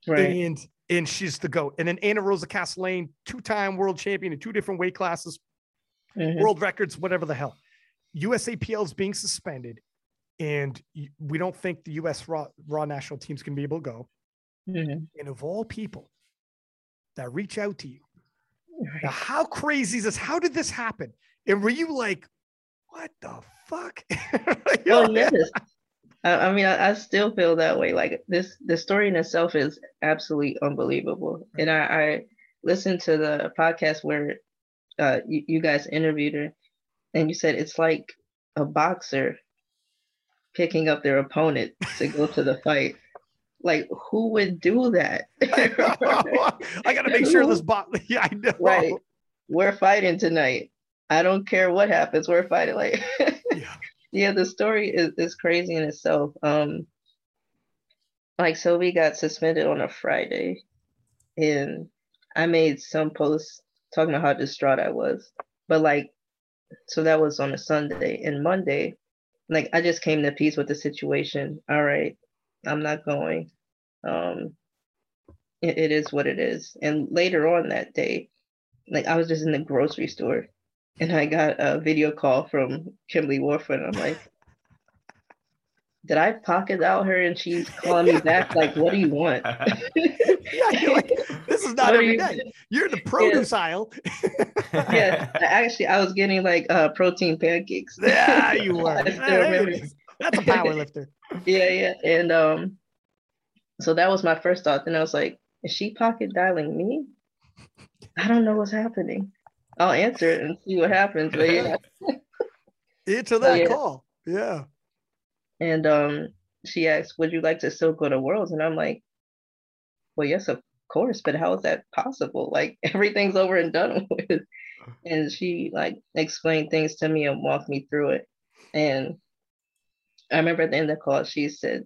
S1: Right. And and she's the GOAT. And then Anna Rosa Castellain, two-time world champion in two different weight classes, mm-hmm. world records, whatever the hell. USAPL is being suspended, and we don't think the US Raw, Raw national teams can be able to go. Mm-hmm. And of all people that reach out to you, now, how crazy is this? How did this happen? And were you like, what the fuck?
S2: well, yes. I, I mean, I, I, still feel that way. Like this, the story in itself is absolutely unbelievable. Right. And I, I listened to the podcast where uh, you, you guys interviewed her, and you said it's like a boxer picking up their opponent to go to the fight. Like, who would do that?
S1: I got to make sure this bot. Yeah, I know.
S2: Right. We're fighting tonight. I don't care what happens. We're fighting. Like, yeah. yeah, the story is, is crazy in itself. Um, like so we got suspended on a Friday, and I made some posts talking about how distraught I was. But like so that was on a Sunday. And Monday, like I just came to peace with the situation. All right, I'm not going. Um, it, it is what it is. And later on that day, like I was just in the grocery store and I got a video call from Kimberly Walford. I'm like, did I pocket out her and she's calling me back? Like, what do you want?
S1: yeah, like, this is not every you, day. You're in the produce yeah. aisle.
S2: yeah, actually, I was getting like uh, protein pancakes.
S1: Yeah, you were. I still remember. That's a power lifter.
S2: yeah, yeah. And um, so that was my first thought. Then I was like, is she pocket dialing me? I don't know what's happening. I'll answer it and see what happens. But yeah.
S1: Answer that yeah. call. Yeah.
S2: And um, she asked, Would you like to still go to Worlds? And I'm like, Well, yes, of course, but how is that possible? Like everything's over and done with. And she like explained things to me and walked me through it. And I remember at the end of the call, she said,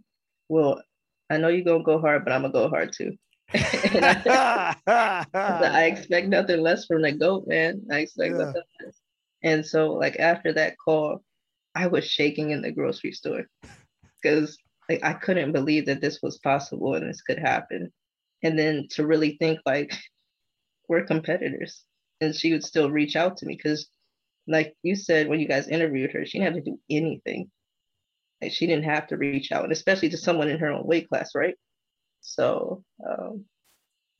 S2: Well, I know you're gonna go hard, but I'm gonna go hard too. I, I, expect nothing less from the goat, man. I expect yeah. nothing less. And so, like after that call, I was shaking in the grocery store because like I couldn't believe that this was possible and this could happen. And then to really think like we're competitors, and she would still reach out to me because, like you said when you guys interviewed her, she didn't have to do anything. Like she didn't have to reach out, and especially to someone in her own weight class, right? So um,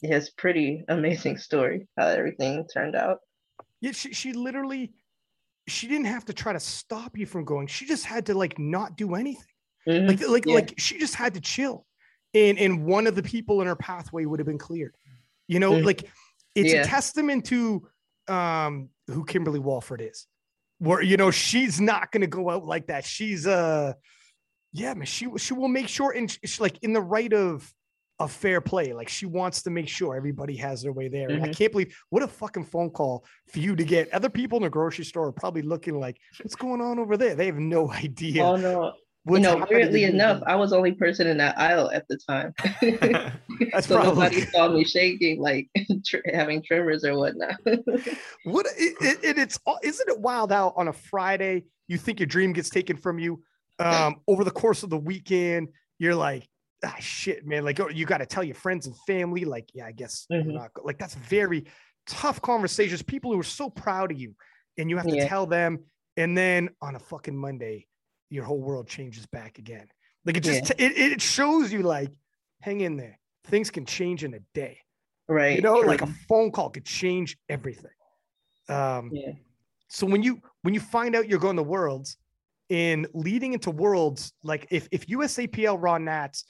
S2: it's pretty amazing story how everything turned out.
S1: Yeah, she, she literally she didn't have to try to stop you from going. She just had to like not do anything. Mm-hmm. Like like yeah. like she just had to chill. And and one of the people in her pathway would have been cleared. You know, mm-hmm. like it's yeah. a testament to um who Kimberly Walford is. Where you know she's not going to go out like that. She's uh yeah, man, she she will make sure and she's like in the right of a fair play. Like she wants to make sure everybody has their way there. Mm-hmm. I can't believe what a fucking phone call for you to get. Other people in the grocery store are probably looking like, what's going on over there? They have no idea.
S2: Oh no. you know, weirdly enough, I was the only person in that aisle at the time. That's so probably nobody saw me shaking, like having tremors or whatnot.
S1: what it, it, it's isn't it wild how on a Friday you think your dream gets taken from you um, over the course of the weekend you're like ah, shit, man, like oh, you got to tell your friends and family, like, yeah, I guess mm-hmm. not, like that's very tough conversations. People who are so proud of you, and you have to yeah. tell them, and then on a fucking Monday, your whole world changes back again. Like it just yeah. it, it shows you like, hang in there. Things can change in a day.
S2: Right.
S1: You know, like a phone call could change everything. Um yeah. so when you when you find out you're going to worlds in leading into worlds, like if if USAPL Raw Nats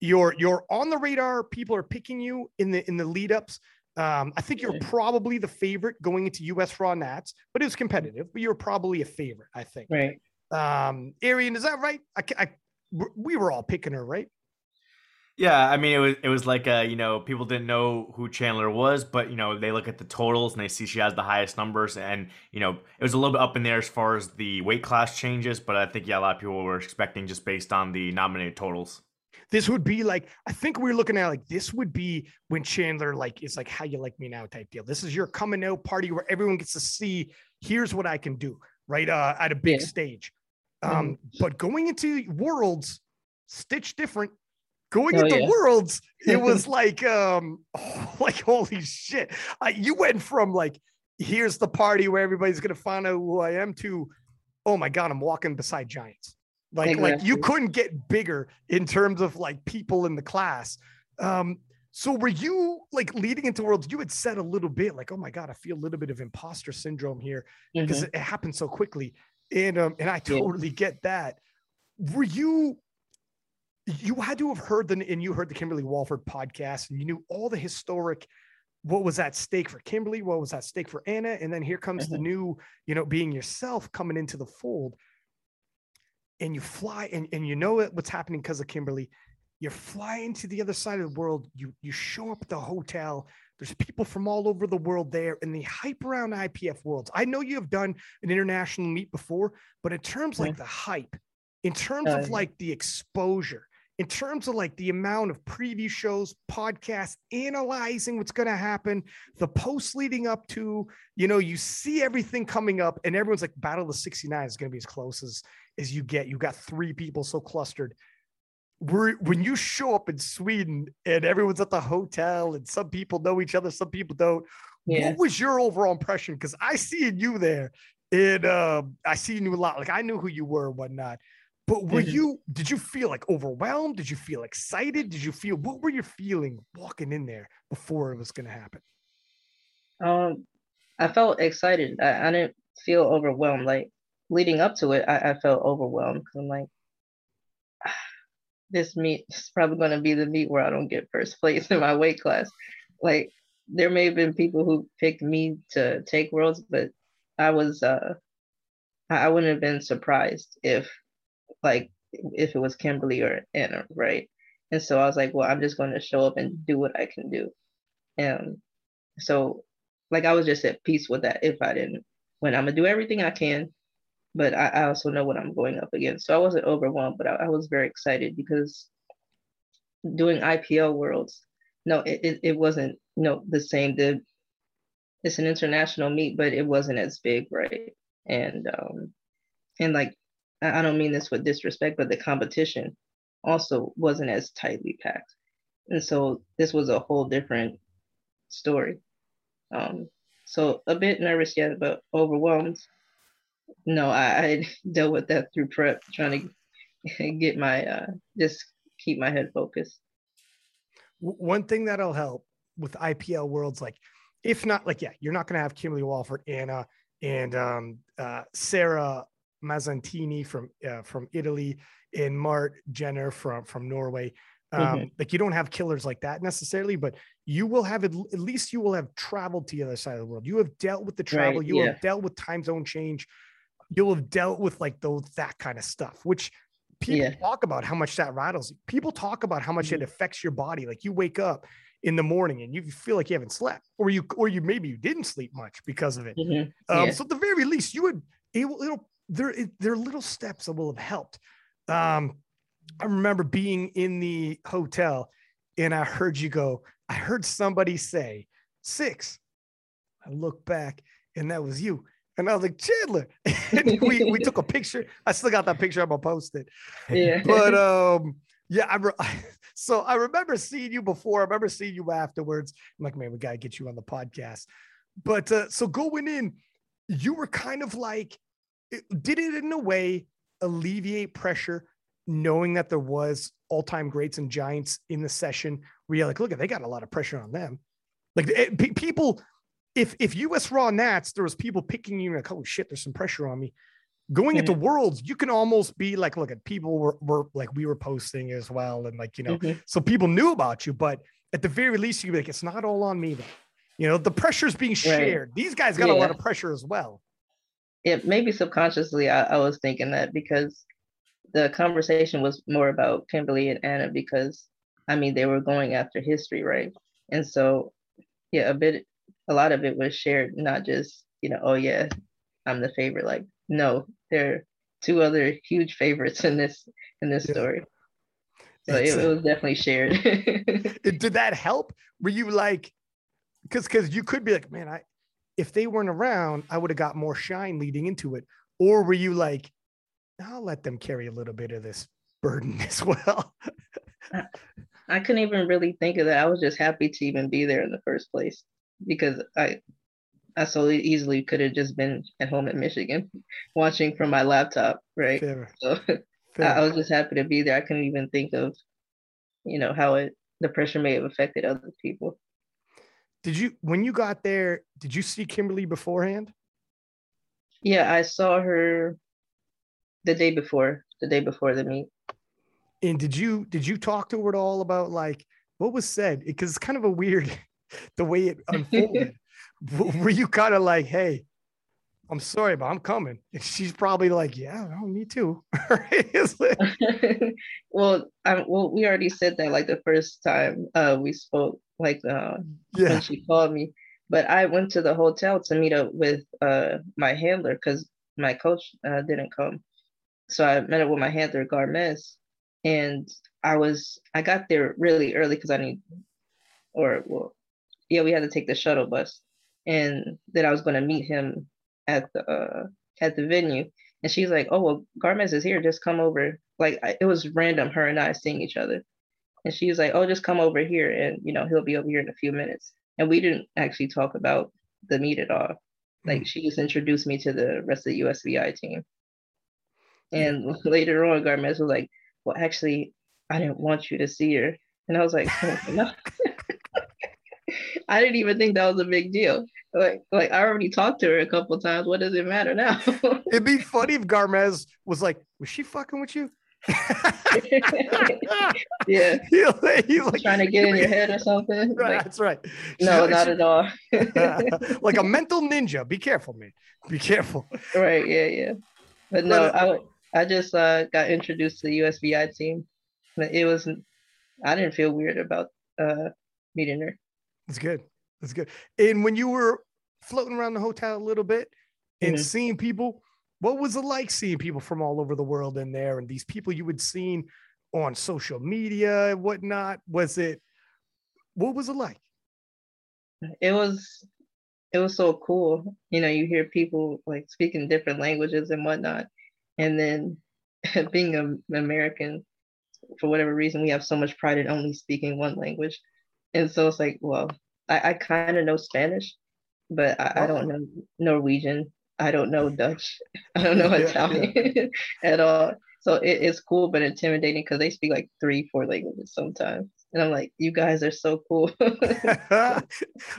S1: you're you're on the radar. People are picking you in the in the lead ups. Um, I think you're probably the favorite going into US Raw Nats, but it was competitive. But you're probably a favorite, I think.
S2: Right.
S1: Um, Arian, is that right? I, I we were all picking her, right?
S3: Yeah, I mean it was it was like uh, you know people didn't know who Chandler was, but you know they look at the totals and they see she has the highest numbers, and you know it was a little bit up in there as far as the weight class changes, but I think yeah a lot of people were expecting just based on the nominated totals.
S1: This would be like, I think we are looking at like this would be when Chandler like is like how you like me now type deal. This is your coming out party where everyone gets to see here's what I can do, right? Uh at a big yeah. stage. Um, mm-hmm. but going into worlds, stitch different. Going oh, into yeah. worlds, it was like um oh, like holy shit. Uh, you went from like here's the party where everybody's gonna find out who I am to oh my god, I'm walking beside giants. Like, exactly. like you couldn't get bigger in terms of like people in the class. Um, so were you like leading into worlds? You had said a little bit like, "Oh my god, I feel a little bit of imposter syndrome here because mm-hmm. it, happened so quickly," and um, and I totally yeah. get that. Were you? You had to have heard the and you heard the Kimberly Walford podcast, and you knew all the historic. What was at stake for Kimberly? What was at stake for Anna? And then here comes mm-hmm. the new, you know, being yourself coming into the fold and you fly and, and you know what's happening because of Kimberly. You're flying to the other side of the world. You you show up at the hotel. There's people from all over the world there, and the hype around IPF worlds. I know you have done an international meet before, but in terms yeah. like the hype, in terms uh, of like the exposure, in terms of like the amount of preview shows, podcasts, analyzing what's going to happen, the posts leading up to, you know, you see everything coming up, and everyone's like, Battle of the 69 is going to be as close as, as you get. You got three people so clustered. We're, when you show up in Sweden and everyone's at the hotel and some people know each other, some people don't. Yeah. What was your overall impression? Because I see you there, and uh, I see you a lot. Like I knew who you were, and whatnot. But were mm-hmm. you? Did you feel like overwhelmed? Did you feel excited? Did you feel what were you feeling walking in there before it was going to happen?
S2: Um, I felt excited. I, I, didn't feel overwhelmed. Like leading up to it, I, I felt overwhelmed because I'm like, this meet is probably going to be the meet where I don't get first place in my weight class. Like there may have been people who picked me to take worlds, but I was uh I wouldn't have been surprised if like if it was Kimberly or Anna, right? And so I was like, well, I'm just going to show up and do what I can do. And so, like, I was just at peace with that if I didn't, when I'm going to do everything I can, but I, I, also know what I'm going up against. So I wasn't overwhelmed, but I, I was very excited because doing IPL Worlds, no, it, it, it wasn't, you know, the same. The, it's an international meet, but it wasn't as big, right? And, um, and like I don't mean this with disrespect, but the competition also wasn't as tightly packed. And so this was a whole different story. Um, so a bit nervous yet, but overwhelmed. No, I, I dealt with that through prep, trying to get my uh, just keep my head focused.
S1: One thing that'll help with IPL Worlds, like if not, like yeah, you're not going to have Kimberly Walford, Anna, and um, uh, Sarah Mazzantini from uh, from Italy and Mart Jenner from from Norway. Um, mm-hmm. Like you don't have killers like that necessarily, but you will have at, least you will have traveled to the other side of the world. You have dealt with the travel. Right, you yeah. have dealt with time zone change. You'll have dealt with like those that kind of stuff, which people yeah. talk about how much that rattles. People talk about how much mm-hmm. it affects your body. Like you wake up in the morning and you feel like you haven't slept, or you or you maybe you didn't sleep much because of it. Mm-hmm. Um, yeah. So at the very least, you would it will it'll there, there are little steps that will have helped. Um, I remember being in the hotel and I heard you go, I heard somebody say six. I look back and that was you. And I was like, Chandler. and we, we took a picture. I still got that picture. I'm gonna post it. Yeah. But um, yeah, I re- so I remember seeing you before. I remember seeing you afterwards. I'm like, man, we gotta get you on the podcast. But uh, so going in, you were kind of like did it in a way alleviate pressure knowing that there was all-time greats and giants in the session where you're like look at they got a lot of pressure on them like it, p- people if if us raw nats there was people picking you like oh shit there's some pressure on me going mm-hmm. into worlds you can almost be like look at people were, were like we were posting as well and like you know mm-hmm. so people knew about you but at the very least you'd be like it's not all on me though you know the pressure's being shared right. these guys got yeah. a lot of pressure as well
S2: it maybe subconsciously I, I was thinking that because the conversation was more about Kimberly and Anna because I mean they were going after history, right? And so yeah, a bit a lot of it was shared, not just, you know, oh yeah, I'm the favorite. Like, no, there are two other huge favorites in this in this yeah. story. So it, it, was definitely shared.
S1: Did that help? Were you like because because you could be like, man, I if they weren't around, I would have got more shine leading into it. Or were you like, I'll let them carry a little bit of this burden as well?
S2: I, I couldn't even really think of that. I was just happy to even be there in the first place because I I so easily could have just been at home in Michigan watching from my laptop, right? Fair. So Fair. I was just happy to be there. I couldn't even think of, you know, how it the pressure may have affected other people.
S1: Did you when you got there? Did you see Kimberly beforehand?
S2: Yeah, I saw her the day before, the day before the meet.
S1: And did you did you talk to her at all about like what was said? Because it's kind of a weird the way it unfolded. Were you kind of like, hey, I'm sorry, but I'm coming. And she's probably like, yeah, well, me too.
S2: well, I, well, we already said that like the first time uh, we spoke, like uh, yeah. when she called me. But I went to the hotel to meet up with uh, my handler because my coach uh, didn't come. So I met up with my handler, Garmes. and I was I got there really early because I need, or well, yeah, we had to take the shuttle bus, and then I was going to meet him at the uh, at the venue, and she's like, "Oh well, Garmez is here. Just come over." Like I, it was random, her and I seeing each other, and she was like, "Oh, just come over here, and you know he'll be over here in a few minutes." And we didn't actually talk about the meet at all. Like mm. she just introduced me to the rest of the USVI team. And later on, Garmez was like, "Well, actually, I didn't want you to see her," and I was like, oh, "No." I didn't even think that was a big deal. Like, like I already talked to her a couple times. What does it matter now?
S1: It'd be funny if Garmez was like, "Was she fucking with you?"
S2: yeah. he, He's like, trying to get in your head or something.
S1: Right, like, that's right.
S2: No, she, not she, at all.
S1: like a mental ninja. Be careful, man. Be careful.
S2: Right. Yeah. Yeah. But no, I I just uh, got introduced to the USVI team. It was I didn't feel weird about uh, meeting her.
S1: That's good. That's good. And when you were floating around the hotel a little bit and mm-hmm. seeing people, what was it like seeing people from all over the world in there and these people you had seen on social media and whatnot? Was it what was it like?
S2: It was it was so cool. You know, you hear people like speaking different languages and whatnot. And then being an American, for whatever reason, we have so much pride in only speaking one language. And so it's like, well, I, I kind of know Spanish, but I, I, don't know Norwegian. I don't know Dutch. I don't know Italian yeah. at all. So it, it's cool but intimidating because they speak like three, four languages sometimes. And I'm like, you guys are so cool.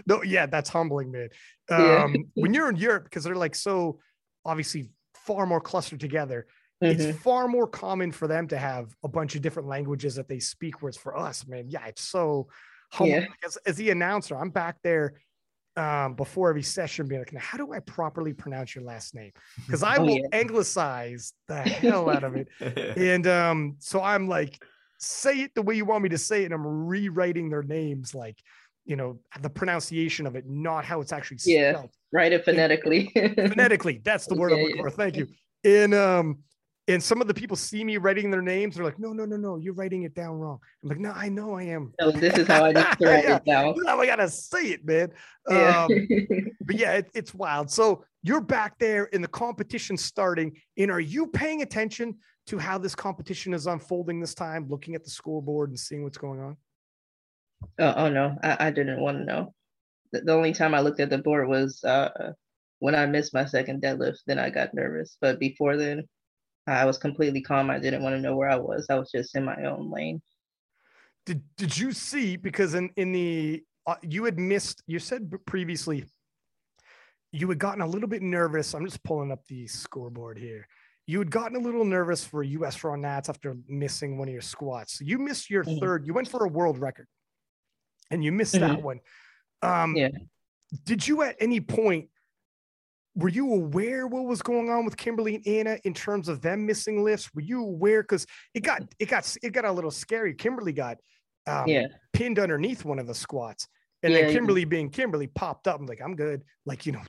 S1: no, yeah, that's humbling, man. Um, yeah. when you're in Europe, because they're like so obviously far more clustered together, mm-hmm. it's far more common for them to have a bunch of different languages that they speak. Whereas for us, man, yeah, it's so humbling. Yeah. As, as the announcer, I'm back there um, before every session being like, how do I properly pronounce your last name? Because I oh, will yeah. anglicize the hell out of it. and um, so I'm like, say it the way you want me to say it. And I'm rewriting their names like, you know, the pronunciation of it, not how it's actually spelled. Yeah,
S2: write it phonetically.
S1: phonetically, that's the word yeah, I'm looking yeah. for. Thank you. And um, and some of the people see me writing their names. They're like, no, no, no, no, you're writing it down wrong. I'm like, no, I know I am.
S2: This is how I need to write it down.
S1: Now I gotta say it, man. Yeah. Um, but yeah, it, it's wild. So you're back there in the competition starting, and are you paying attention to how this competition is unfolding this time, looking at the scoreboard and seeing what's going on?
S2: Uh, oh no, I, I didn't want to know. The, the, only time I looked at the board was uh, when I missed my second deadlift. Then I got nervous, but before then, I was completely calm. I didn't want to know where I was. I was just in my own lane.
S1: Did Did you see? Because in in the uh, you had missed. You said previously you had gotten a little bit nervous. I'm just pulling up the scoreboard here. You had gotten a little nervous for US Raw Nats after missing one of your squats. So you missed your mm-hmm. third. You went for a world record, and you missed mm-hmm. that one. Um, yeah. Did you at any point were you aware what was going on with Kimberly and Anna in terms of them missing lifts? Were you aware? Because it got it got it got a little scary. Kimberly got um, yeah. pinned underneath one of the squats, and yeah, then Kimberly, yeah. being Kimberly, popped up. I'm like, I'm good. Like you know,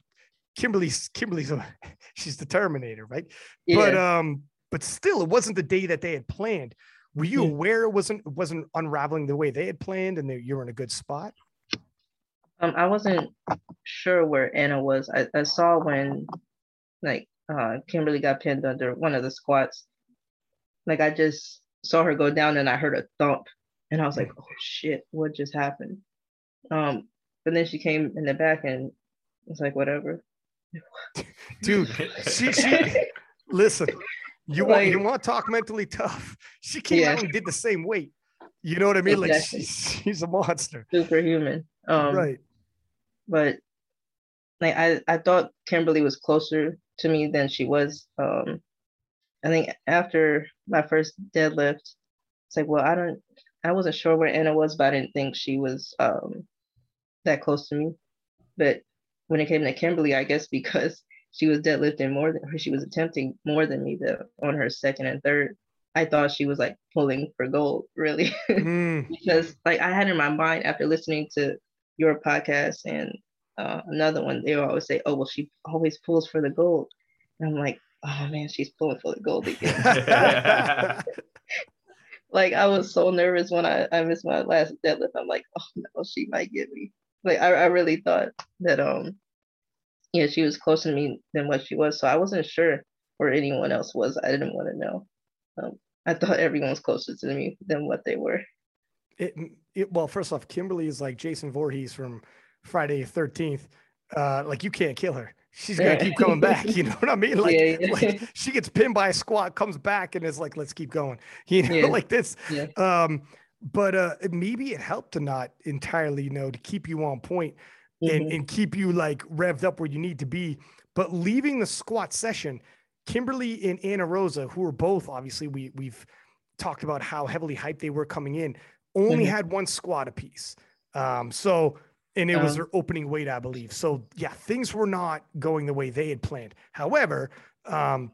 S1: Kimberly's Kimberly's a, she's the Terminator, right? But um, but still, it wasn't the day that they had planned. Were you aware it wasn't it wasn't unraveling the way they had planned, and you were in a good spot?
S2: Um, I wasn't sure where Anna was. I, I saw when like uh Kimberly got pinned under one of the squats. Like I just saw her go down and I heard a thump and I was like, oh shit, what just happened? Um, but then she came in the back and it's like whatever.
S1: Dude, she she listen, you like, want you want to talk mentally tough. She came yeah. out and did the same weight. You know what I mean? Exactly. Like she's, she's a monster.
S2: Superhuman. Um, right but like I, I thought Kimberly was closer to me than she was. Um, I think after my first deadlift, it's like, well, I don't, I wasn't sure where Anna was, but I didn't think she was um, that close to me. But when it came to Kimberly, I guess because she was deadlifting more than, she was attempting more than me the, on her second and third. I thought she was like pulling for gold, really, mm. because like I had in my mind after listening to your podcast and uh, another one, they always say, "Oh, well, she always pulls for the gold." And I'm like, "Oh man, she's pulling for the gold again." like I was so nervous when I, I missed my last deadlift. I'm like, oh no, she might get me. Like I, I really thought that um yeah, she was closer to me than what she was. So I wasn't sure where anyone else was. I didn't want to know. Um, I thought everyone was closer to me than what they were.
S1: It, it well, first off, Kimberly is like Jason Voorhees from Friday Thirteenth. Uh, like you can't kill her. She's gonna keep coming back. You know what I mean? Like, yeah, yeah. like she gets pinned by a squat, comes back, and is like, "Let's keep going." You know, yeah. like this. Um, but uh, maybe it helped to not entirely, you know, to keep you on point mm-hmm. and, and keep you like revved up where you need to be. But leaving the squat session, Kimberly and Anna Rosa, who are both obviously we we've talked about how heavily hyped they were coming in, only mm-hmm. had one squat apiece. Um, so and it was uh-huh. their opening weight, I believe. So yeah, things were not going the way they had planned. However, um,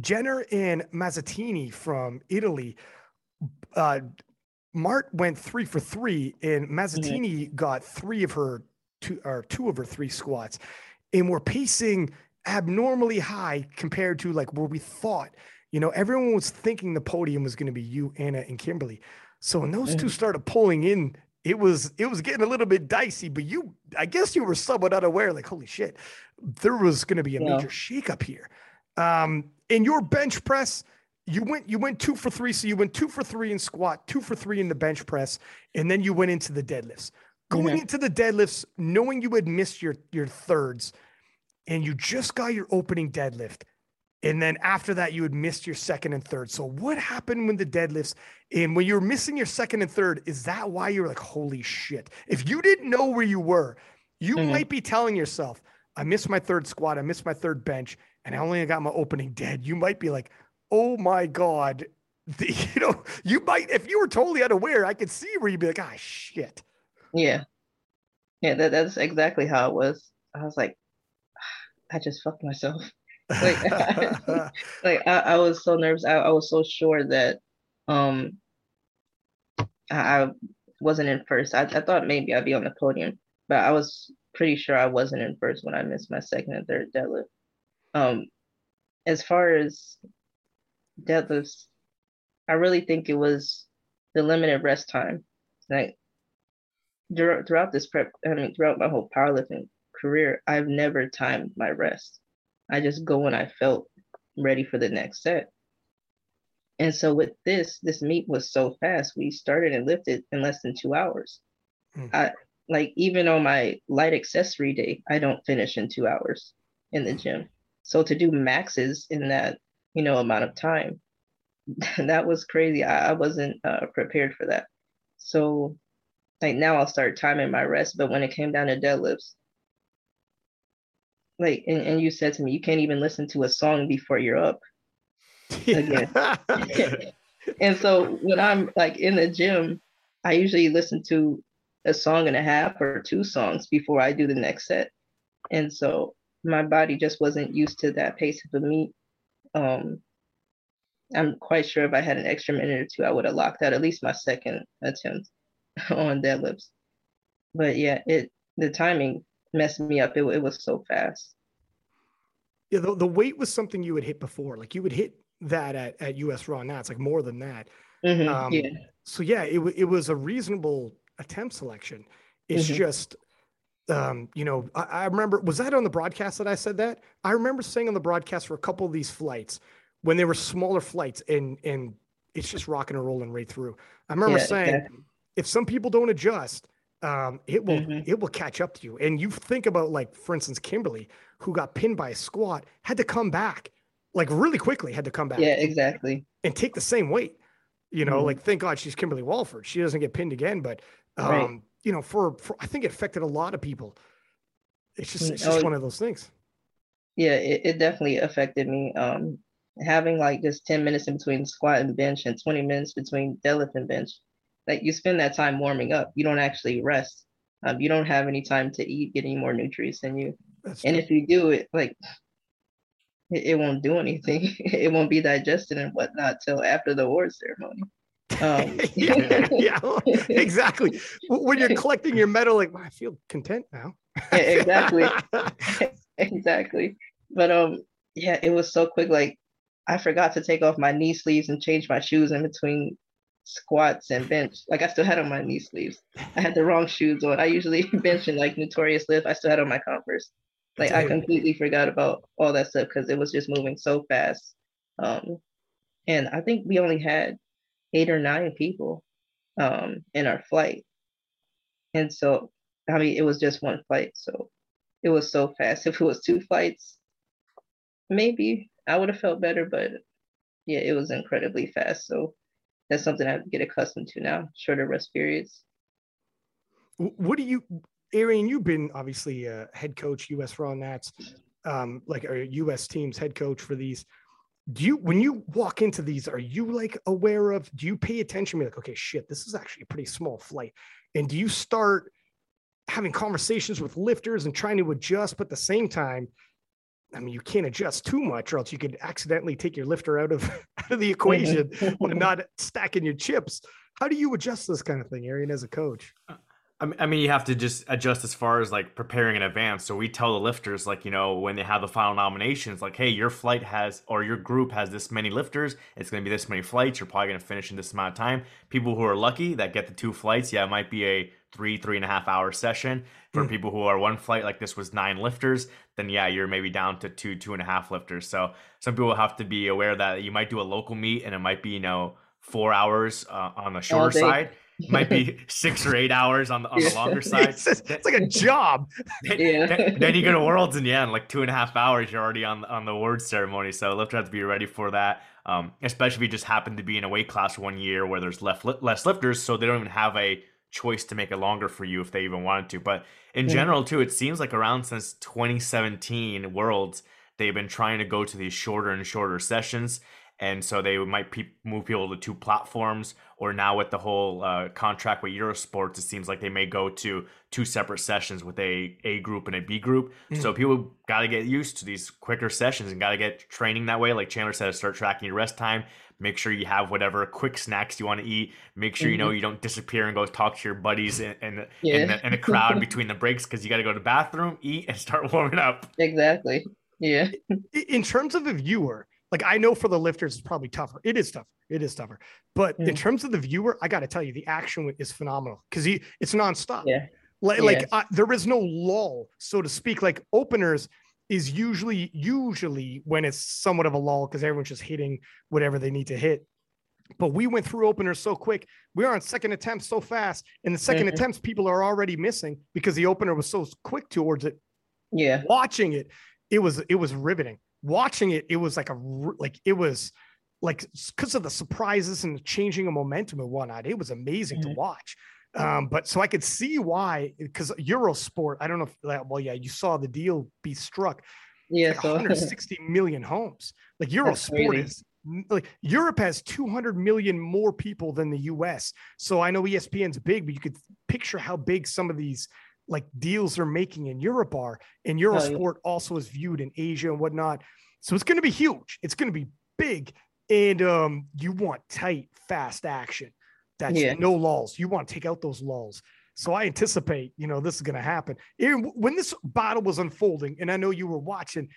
S1: Jenner and Mazzottini from Italy, uh, Mart went three for three, and Mazzottini mm-hmm. got three of her two or two of her three squats, and we're pacing abnormally high compared to like where we thought. You know, everyone was thinking the podium was going to be you, Anna, and Kimberly. So when those two started pulling in, it was it was getting a little bit dicey. But you, I guess, you were somewhat unaware. Like, holy shit, there was going to be a yeah. major shakeup here. Um, in your bench press, you went you went two for three. So you went two for three in squat, two for three in the bench press, and then you went into the deadlifts. Going mm-hmm. into the deadlifts, knowing you had missed your your thirds, and you just got your opening deadlift, and then after that you had missed your second and third. So what happened when the deadlifts and when you're missing your second and third? Is that why you're like, holy shit? If you didn't know where you were, you mm-hmm. might be telling yourself, I missed my third squat, I missed my third bench, and I only got my opening dead. You might be like, oh my God. The, you know, you might, if you were totally unaware, I could see where you'd be like, ah, shit.
S2: Yeah. Yeah, that, that's exactly how it was. I was like, I just fucked myself. Like, like I, I, was so nervous. I, I was so sure that um I, I wasn't in first. I, I thought maybe I'd be on the podium, but I was pretty sure I wasn't in first when I missed my second and third deadlift. Um, as far as deadlifts, I really think it was the limited rest time. Like throughout this prep, I mean, throughout my whole powerlifting career, I've never timed my rest. I just go when I felt ready for the next set. And so with this, this meet was so fast. We started and lifted in less than two hours. Mm. I like even on my light accessory day, I don't finish in two hours in the gym. So to do maxes in that, you know, amount of time, that was crazy. I, I wasn't uh, prepared for that. So like now I'll start timing my rest. But when it came down to deadlifts, like and, and you said to me, you can't even listen to a song before you're up again. and so when I'm like in the gym, I usually listen to a song and a half or two songs before I do the next set. And so my body just wasn't used to that pace of a meet. Um, I'm quite sure if I had an extra minute or two, I would have locked out at least my second attempt. on deadlifts. But yeah, it the timing messed me up. It, it was so fast.
S1: Yeah, the, the weight was something you would hit before. Like you would hit that at, at US Raw. Now it's like more than that. Mm-hmm, um, yeah. So yeah, it, it was a reasonable attempt selection. It's mm-hmm. just, um, you know, I, I, remember, was that on the broadcast that I said that? I remember saying on the broadcast for a couple of these flights when they were smaller flights and, and it's just rocking and rolling right through. I remember yeah, saying, exactly if some people don't adjust, um, it will mm-hmm. it will catch up to you. And you think about like, for instance, Kimberly, who got pinned by a squat, had to come back like really quickly, had to come back.
S2: Yeah, exactly.
S1: And take the same weight. You know, mm-hmm. like thank God she's Kimberly Walford. She doesn't get pinned again. But um, right. you know, for, for I think it affected a lot of people. It's just it's just oh, one of those things.
S2: Yeah, it, it definitely affected me. Um, having like just 10 minutes in between squat and bench and 20 minutes between deadlift and bench like you spend that time warming up. You don't actually rest. Um, you don't have any time to eat, get any more nutrients in you. That's and true. if you do it, like it, it, won't do anything. it won't be digested and whatnot till after the award ceremony. Um,
S1: yeah, yeah, exactly. When you're collecting your medal, like I feel content now.
S2: yeah, exactly, exactly. But um, yeah, it was so quick. Like I forgot to take off my knee sleeves and change my shoes in between squats and bench. Like I still had on my knee sleeves. I had the wrong shoes on. I usually bench in like notorious lift. I still had on my Converse. Like I completely forgot about all that stuff because it was just moving so fast. Um, and I think we only had eight or nine people um, in our flight. And so, I mean, it was just one flight. So it was so fast. If it was two flights, maybe I would have felt better, but yeah, it was incredibly fast. So that's something I get accustomed to now, shorter rest periods.
S1: What do you, Arian, you've been obviously a head coach, US Raw Nats, um, like a US team's head coach for these. Do you, when you walk into these, are you like aware of, do you pay attention? Be like, okay, shit, this is actually a pretty small flight. And do you start having conversations with lifters and trying to adjust, but at the same time, I mean, you can't adjust too much, or else you could accidentally take your lifter out of out of the equation by not stacking your chips. How do you adjust this kind of thing, Arian, as a coach?
S3: Uh, I mean, you have to just adjust as far as like preparing in advance. So we tell the lifters, like, you know, when they have the final nominations, like, hey, your flight has, or your group has this many lifters. It's going to be this many flights. You're probably going to finish in this amount of time. People who are lucky that get the two flights, yeah, it might be a three, three and a half hour session. For mm. people who are one flight, like this was nine lifters, then yeah, you're maybe down to two, two and a half lifters. So some people have to be aware that you might do a local meet and it might be, you know, four hours uh, on the shorter side might be six or eight hours on the on the longer side.
S1: It's, it's like a job.
S3: then, yeah. then, then, you go to Worlds and yeah, in like two and a half hours, you're already on on the award ceremony. So lifter has to be ready for that. Um, especially if you just happen to be in a weight class one year where there's less lifters, so they don't even have a choice to make it longer for you if they even wanted to. But in general, too, it seems like around since 2017 Worlds, they've been trying to go to these shorter and shorter sessions and so they might pe- move people to two platforms or now with the whole uh, contract with eurosports it seems like they may go to two separate sessions with a a group and a b group mm-hmm. so people got to get used to these quicker sessions and got to get training that way like chandler said start tracking your rest time make sure you have whatever quick snacks you want to eat make sure mm-hmm. you know mm-hmm. you don't disappear and go talk to your buddies in, in, yeah. in, the, in the crowd between the breaks because you got to go to the bathroom eat and start warming up
S2: exactly yeah
S1: in terms of a viewer like I know for the lifters, it's probably tougher. It is tougher. It is tougher. But mm. in terms of the viewer, I got to tell you, the action is phenomenal because it's nonstop.
S2: Yeah.
S1: Like, yeah. like uh, there is no lull, so to speak. Like openers is usually usually when it's somewhat of a lull because everyone's just hitting whatever they need to hit. But we went through openers so quick. We are on second attempts so fast. And the 2nd mm-hmm. attempts, people are already missing because the opener was so quick towards it.
S2: Yeah.
S1: Watching it, it was it was riveting watching it, it was like a like it was like because of the surprises and the changing of momentum and whatnot. It was amazing mm-hmm. to watch. Um, but so I could see why because Eurosport, I don't know if that well, yeah, you saw the deal be struck.
S2: Yeah,
S1: like so 160 million homes. Like Eurosport is like Europe has 200 million more people than the US. So I know ESPN's big, but you could picture how big some of these like deals they're making in Europe are. And Eurosport oh, yeah. also is viewed in Asia and whatnot. So it's going to be huge. It's going to be big. And um, you want tight, fast action. That's yeah. no lulls. You want to take out those lulls. So I anticipate, you know, this is going to happen. when this battle was unfolding, and I know you were watching,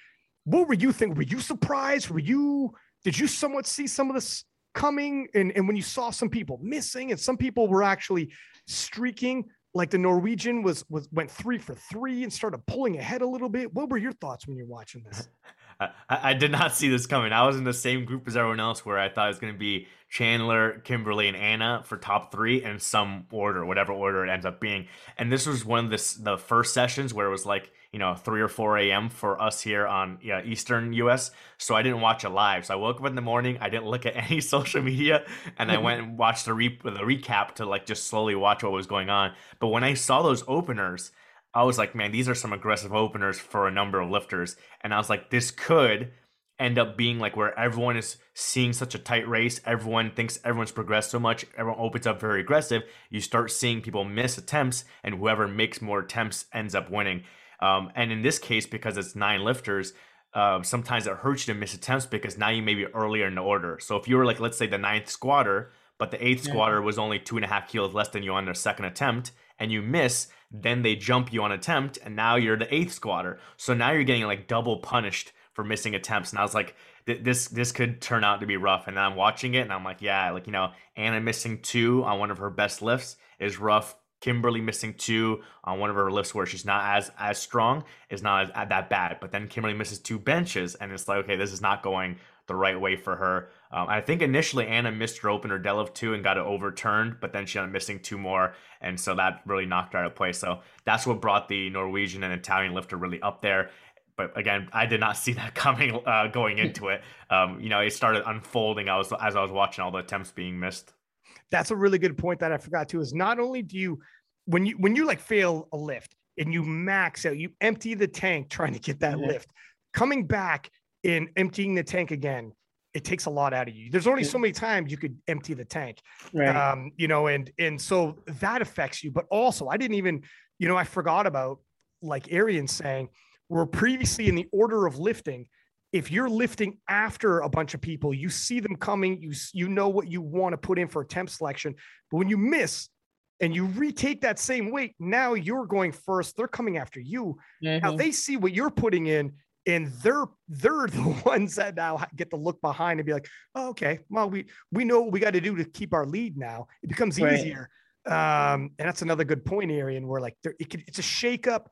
S1: what were you thinking? Were you surprised? Were you, did you somewhat see some of this coming? And, and when you saw some people missing and some people were actually streaking, like the Norwegian was was went three for three and started pulling ahead a little bit. What were your thoughts when you're watching this?
S3: I, I, did not see this coming. I was in the same group as everyone else where I thought it was going to be Chandler, Kimberly, and Anna for top three in some order, whatever order it ends up being. And this was one of the, the first sessions where it was like, you know, 3 or 4 a.m. for us here on yeah, Eastern US. So I didn't watch it live. So I woke up in the morning. I didn't look at any social media and I went and watched the, re- the recap to like just slowly watch what was going on. But when I saw those openers, I was like, man, these are some aggressive openers for a number of lifters. And I was like, this could end up being like where everyone is seeing such a tight race. Everyone thinks everyone's progressed so much. Everyone opens up very aggressive. You start seeing people miss attempts, and whoever makes more attempts ends up winning. Um, and in this case, because it's nine lifters, uh, sometimes it hurts you to miss attempts because now you may be earlier in the order. So if you were like, let's say the ninth squatter, but the eighth yeah. squatter was only two and a half kilos less than you on their second attempt, and you miss, then they jump you on attempt, and now you're the eighth squatter. So now you're getting like double punished for missing attempts. And I was like, this this could turn out to be rough. And I'm watching it and I'm like, yeah, like you know, Anna missing two on one of her best lifts is rough. Kimberly missing two on one of her lifts where she's not as as strong is not as, that bad. But then Kimberly misses two benches, and it's like, okay, this is not going the right way for her. Um, I think initially Anna missed her opener deadlift two and got it overturned, but then she ended up missing two more, and so that really knocked her out of place. So that's what brought the Norwegian and Italian lifter really up there. But again, I did not see that coming uh, going into it. Um, you know, it started unfolding. I was as I was watching all the attempts being missed
S1: that's a really good point that I forgot to is not only do you when you when you like fail a lift and you max out, you empty the tank trying to get that mm-hmm. lift, coming back and emptying the tank again, it takes a lot out of you. There's only so many times you could empty the tank, right. um, you know, and and so that affects you. But also, I didn't even, you know, I forgot about like Arian saying, we're previously in the order of lifting if you're lifting after a bunch of people, you see them coming, you you know what you want to put in for attempt selection. But when you miss and you retake that same weight, now you're going first. They're coming after you. Mm-hmm. Now they see what you're putting in, and they're they're the ones that now get to look behind and be like, oh, okay, well we we know what we got to do to keep our lead now. It becomes right. easier. Um, and that's another good point, Arian, where like it could, it's a shakeup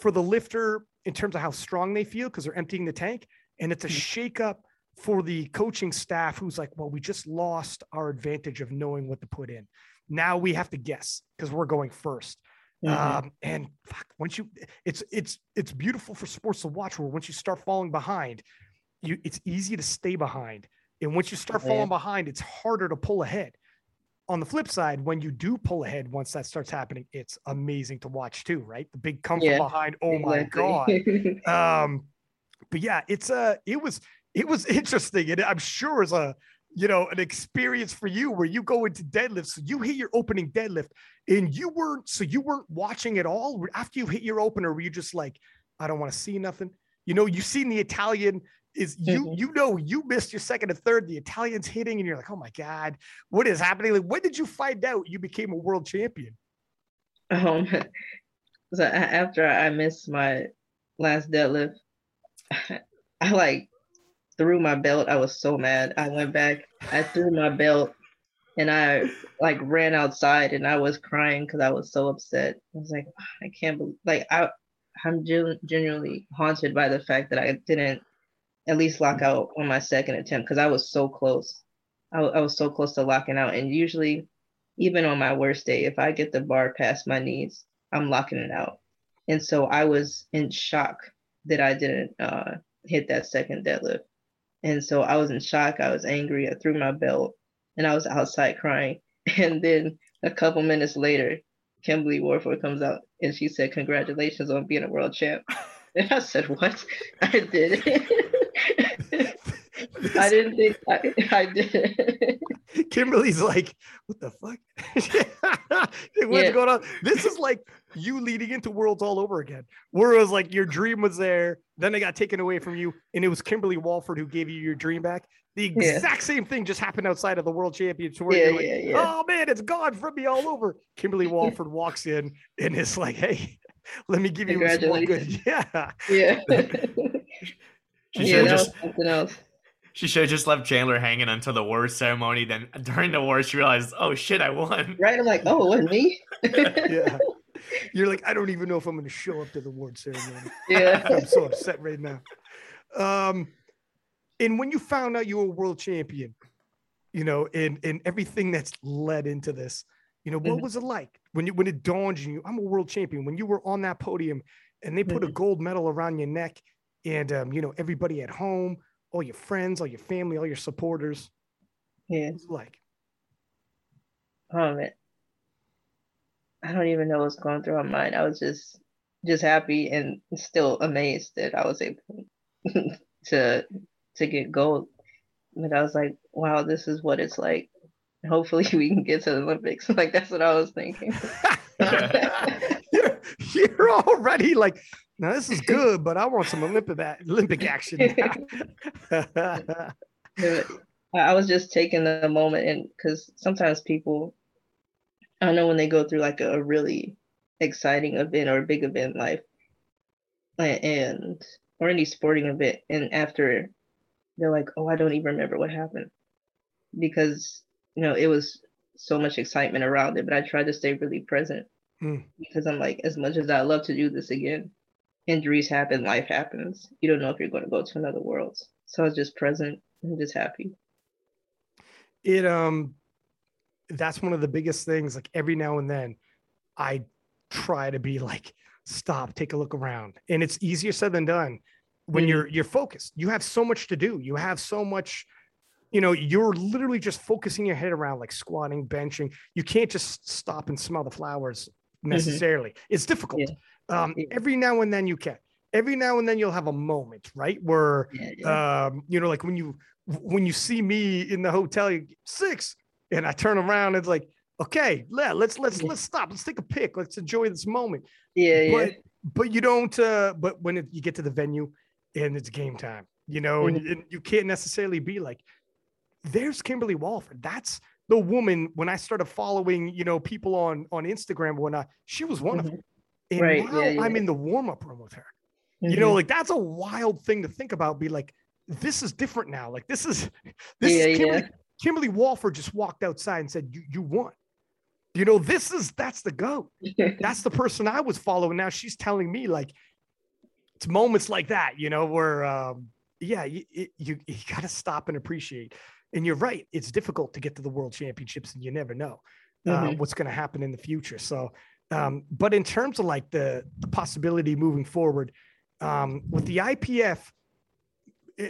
S1: for the lifter in terms of how strong they feel because they're emptying the tank and it's a mm. shakeup for the coaching staff who's like, well, we just lost our advantage of knowing what to put in. Now we have to guess because we're going 1st mm-hmm. um, and fuck, once you, it's it's it's beautiful for sports to watch. Where once you start falling behind, you it's easy to stay behind, and once you start falling behind, it's harder to pull ahead. On the flip side, when you do pull ahead, once that starts happening, it's amazing to watch too, right? The big come yeah, behind. Oh exactly. my god. um, but yeah, it's a uh, it was it was interesting, and I'm sure it's a you know an experience for you where you go into deadlifts, so you hit your opening deadlift, and you weren't so you weren't watching at all after you hit your opener. Were you just like, I don't want to see nothing? You know, you've seen the Italian is you mm-hmm. you know you missed your second and third the italians hitting and you're like oh my god what is happening like when did you find out you became a world champion
S2: um so after i missed my last deadlift I like threw my belt. I was so mad. I went back, I threw my belt, and I like ran outside and I was crying because I was so upset. I was like, I can't believe, like, I, I'm genuinely haunted by the fact that I didn't at least lock out on my second attempt because I was so close. I, I was so close to locking out. And usually, even on my worst day, if I get the bar past my knees, I'm locking it out. And so I was in shock that I didn't uh, hit that second deadlift. And so I was in shock. I was angry. I threw my belt and I was outside crying. And then a couple minutes later, Kimberly Walford comes out and she said, Congratulations on being a world champ. And I said, What? I did it. I didn't think I, I did.
S1: Kimberly's like, what the fuck? What's yeah. going on? This is like you leading into worlds all over again. Whereas like your dream was there, then it got taken away from you, and it was Kimberly Walford who gave you your dream back. The exact yeah. same thing just happened outside of the world championship. Where yeah, you're like, yeah, yeah. oh man, it's gone from me all over. Kimberly Walford walks in and it's like, hey, let me give you some more good.
S2: Yeah. Yeah.
S3: she yeah, just something else. She should have just left Chandler hanging until the war ceremony. Then during the war, she realized, oh shit, I won.
S2: Right? I'm like, oh, it wasn't me.
S1: yeah. You're like, I don't even know if I'm going to show up to the award ceremony. Yeah. I'm so upset right now. Um, and when you found out you were a world champion, you know, and and everything that's led into this, you know, what mm-hmm. was it like when you when it dawned on you, I'm a world champion? When you were on that podium and they put mm-hmm. a gold medal around your neck, and um, you know, everybody at home all your friends, all your family, all your supporters.
S2: Yeah.
S1: Like?
S2: Oh man. I don't even know what's going through my mind. I was just just happy and still amazed that I was able to to get gold. But I was like, wow, this is what it's like. Hopefully we can get to the Olympics. Like that's what I was thinking.
S1: you're, you're already like now this is good, but I want some Olympic Olympic action.
S2: I was just taking the moment and because sometimes people, I know when they go through like a, really exciting event or a big event in life, and or any sporting event, and after they're like, "Oh, I don't even remember what happened," because you know it was so much excitement around it. But I tried to stay really present mm. because I'm like, as much as I love to do this again, injuries happen, life happens. You don't know if you're going to go to another world. So I was just present and just happy.
S1: It um, that's one of the biggest things. Like every now and then, I try to be like, stop, take a look around, and it's easier said than done when mm-hmm. you're you're focused. You have so much to do. You have so much you know, you're literally just focusing your head around like squatting, benching. You can't just stop and smell the flowers mm-hmm. necessarily. Mm-hmm. It's difficult. Yeah. Um, yeah. Every now and then you can. Every now and then you'll have a moment, right? Where, yeah, um, you know, like when you when you see me in the hotel, six, and I turn around, and it's like, okay, yeah, let's let's let's stop. Let's take a pic. Let's enjoy this moment.
S2: Yeah,
S1: but, yeah. But you don't. Uh, but when it, you get to the venue and it's game time, you know, mm-hmm. and, and you can't necessarily be like, there's Kimberly Walford. That's the woman when I started following, you know, people on on Instagram when I she was one mm-hmm. of them. And right, now yeah, yeah. I'm in the warm-up room with her. Mm-hmm. You know, mm-hmm. like that's a wild thing to think about. Be like, this is different now. Like this is this yeah, is Kimberly, Kimberly Walford just walked outside and said, You you won. You know, this is that's the goat. that's the person I was following. Now she's telling me like it's moments like that, you know, where um yeah, you, you, you got to stop and appreciate and you're right it's difficult to get to the world championships and you never know uh, mm-hmm. what's going to happen in the future so um, but in terms of like the, the possibility moving forward um, with the ipf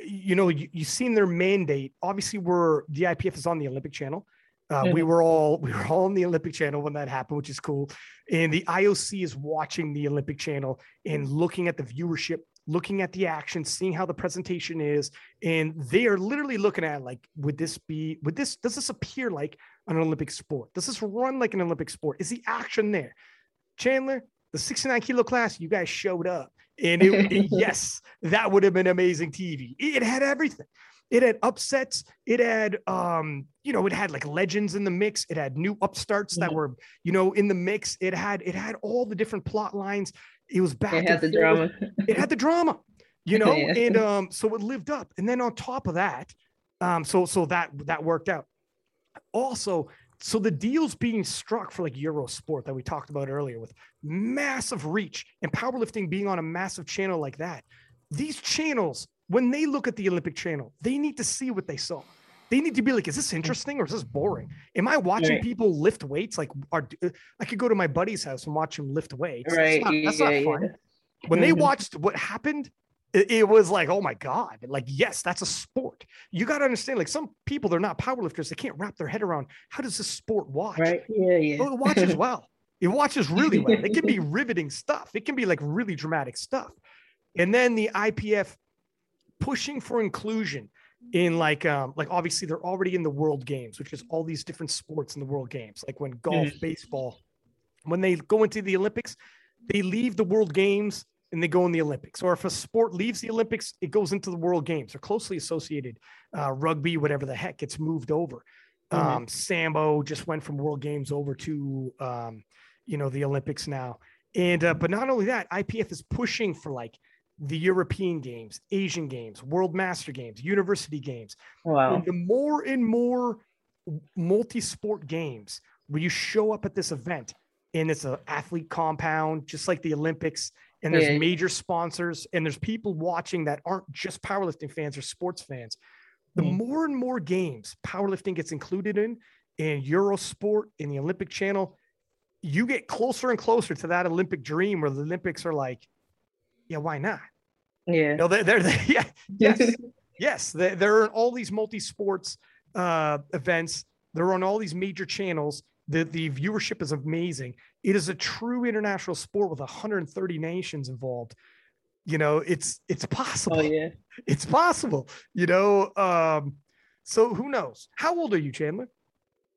S1: you know you, you've seen their mandate obviously we're the ipf is on the olympic channel uh, mm-hmm. we were all we were all on the Olympic Channel when that happened, which is cool. And the IOC is watching the Olympic Channel and looking at the viewership looking at the action, seeing how the presentation is, and they are literally looking at like, would this be, would this, does this appear like an Olympic sport? Does this run like an Olympic sport? Is the action there? Chandler, the 69 kilo class, you guys showed up. And it, it, yes, that would have been amazing TV. It had everything. It had upsets. It had, um, you know, it had like legends in the mix. It had new upstarts that were, you know, in the mix. It had, it had all the different plot lines. It was back.
S2: It had the drama.
S1: it had the drama, you know, yeah. and um, so it lived up. And then on top of that, um, so so that that worked out. Also, so the deals being struck for like Eurosport that we talked about earlier with massive reach and powerlifting being on a massive channel like that. These channels, when they look at the Olympic channel, they need to see what they saw they need to be like, is this interesting or is this boring? Am I watching right. people lift weights? Like, are I could go to my buddy's house and watch him lift weights.
S2: Right. That's not, that's yeah, not fun.
S1: Yeah. When they mm-hmm. watched what happened, it, it, was like, oh my God. Like, yes, that's a sport. You got to understand, like, some people, they're not powerlifters. They can't wrap their head around how does this sport watch?
S2: Right. Yeah. Yeah.
S1: Oh, it watches well. It watches really well. It can be riveting stuff. It can be like really dramatic stuff. And then the IPF pushing for inclusion in like um like obviously they're already in the world games which is all these different sports in the world games like when golf mm. baseball when they go into the olympics they leave the world games and they go in the olympics or if a sport leaves the olympics it goes into the world games they're closely associated uh, rugby whatever the heck gets moved over mm. um sambo just went from world games over to um you know the olympics now and uh, but not only that ipf is pushing for like the European games, Asian games, World Master games, University games.
S2: Wow.
S1: And the more and more multi-sport games where you show up at this event and it's an athlete compound, just like the Olympics, and there's yeah. major sponsors and there's people watching that aren't just powerlifting fans or sports fans. The mm. more and more games powerlifting gets included in, in Eurosport, in the Olympic channel, you get closer and closer to that Olympic dream where the Olympics are like, yeah, why not?
S2: Yeah.
S1: No, they're, they're, they're yeah, yes, yes. They're, they're in all these multi sports uh, events. They're on all these major channels. The, the viewership is amazing. It is a true international sport with 130 nations involved. You know, it's it's possible.
S2: Oh, yeah.
S1: It's possible. You know, um, so who knows? How old are you, Chandler?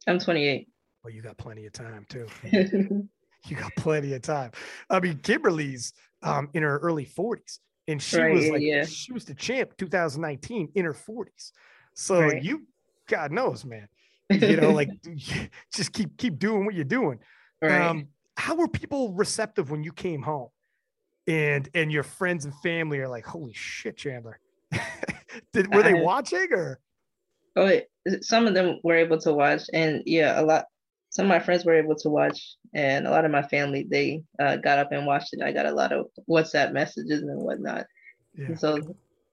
S2: I'm 28.
S1: Well, you got plenty of time too. you got plenty of time. I mean, Kimberly's um, in her early 40s, and she right, was like, yeah. she was the champ 2019 in her 40s. So right. you, God knows, man, you know, like just keep keep doing what you're doing. Right. Um, how were people receptive when you came home? and and your friends and family are like, "Holy shit, Chandler!" Did were they I, watching or?
S2: Oh, some of them were able to watch, and yeah, a lot. Some of my friends were able to watch, and a lot of my family they uh, got up and watched it. I got a lot of WhatsApp messages and whatnot. Yeah. And so,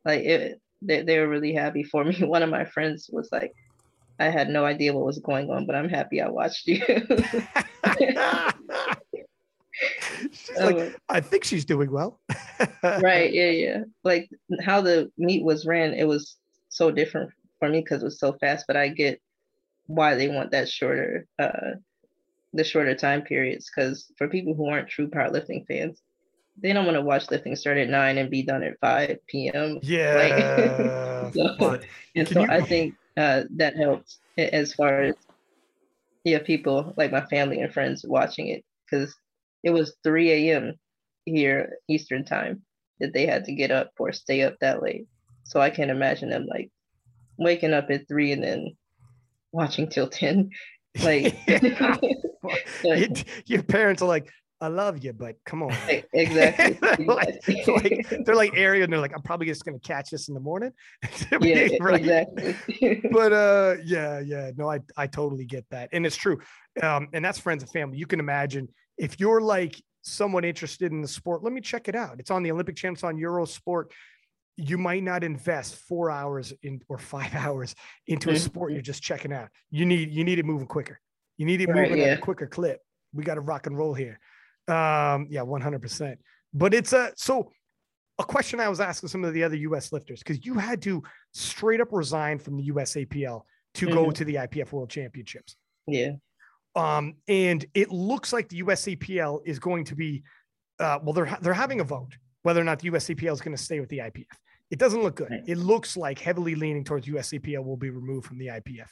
S2: like, it, they they were really happy for me. One of my friends was like, "I had no idea what was going on, but I'm happy I watched you."
S1: she's like, um, I think she's doing well.
S2: right. Yeah. Yeah. Like how the meet was ran, it was so different for me because it was so fast, but I get why they want that shorter, uh, the shorter time periods. Because for people who aren't true powerlifting fans, they don't want to watch lifting start at nine and be done at 5 p.m.
S1: Yeah.
S2: Like, so, and so you... I think uh, that helps as far as yeah, people like my family and friends watching it because it was 3 a.m. here Eastern time that they had to get up or stay up that late. So I can't imagine them like waking up at three and then watching till 10. Like
S1: your parents are like, I love you, but come on.
S2: Exactly.
S1: like, like, they're like area and they're like, I'm probably just gonna catch this in the morning.
S2: yeah, right. exactly.
S1: but uh yeah, yeah. No, I I totally get that. And it's true. Um, and that's friends and family. You can imagine if you're like someone interested in the sport, let me check it out. It's on the Olympic Champs on Eurosport. You might not invest four hours in or five hours into a mm-hmm. sport you're just checking out. You need you need it moving quicker. You need it right, moving yeah. at a quicker clip. We got to rock and roll here. Um, yeah, 100%. But it's a so a question I was asking some of the other US lifters because you had to straight up resign from the USAPL to mm-hmm. go to the IPF World Championships.
S2: Yeah.
S1: Um, and it looks like the USAPL is going to be, uh, well, they're they're having a vote whether or not the USAPL is going to stay with the IPF. It doesn't look good. Right. It looks like heavily leaning towards USAPL will be removed from the IPF.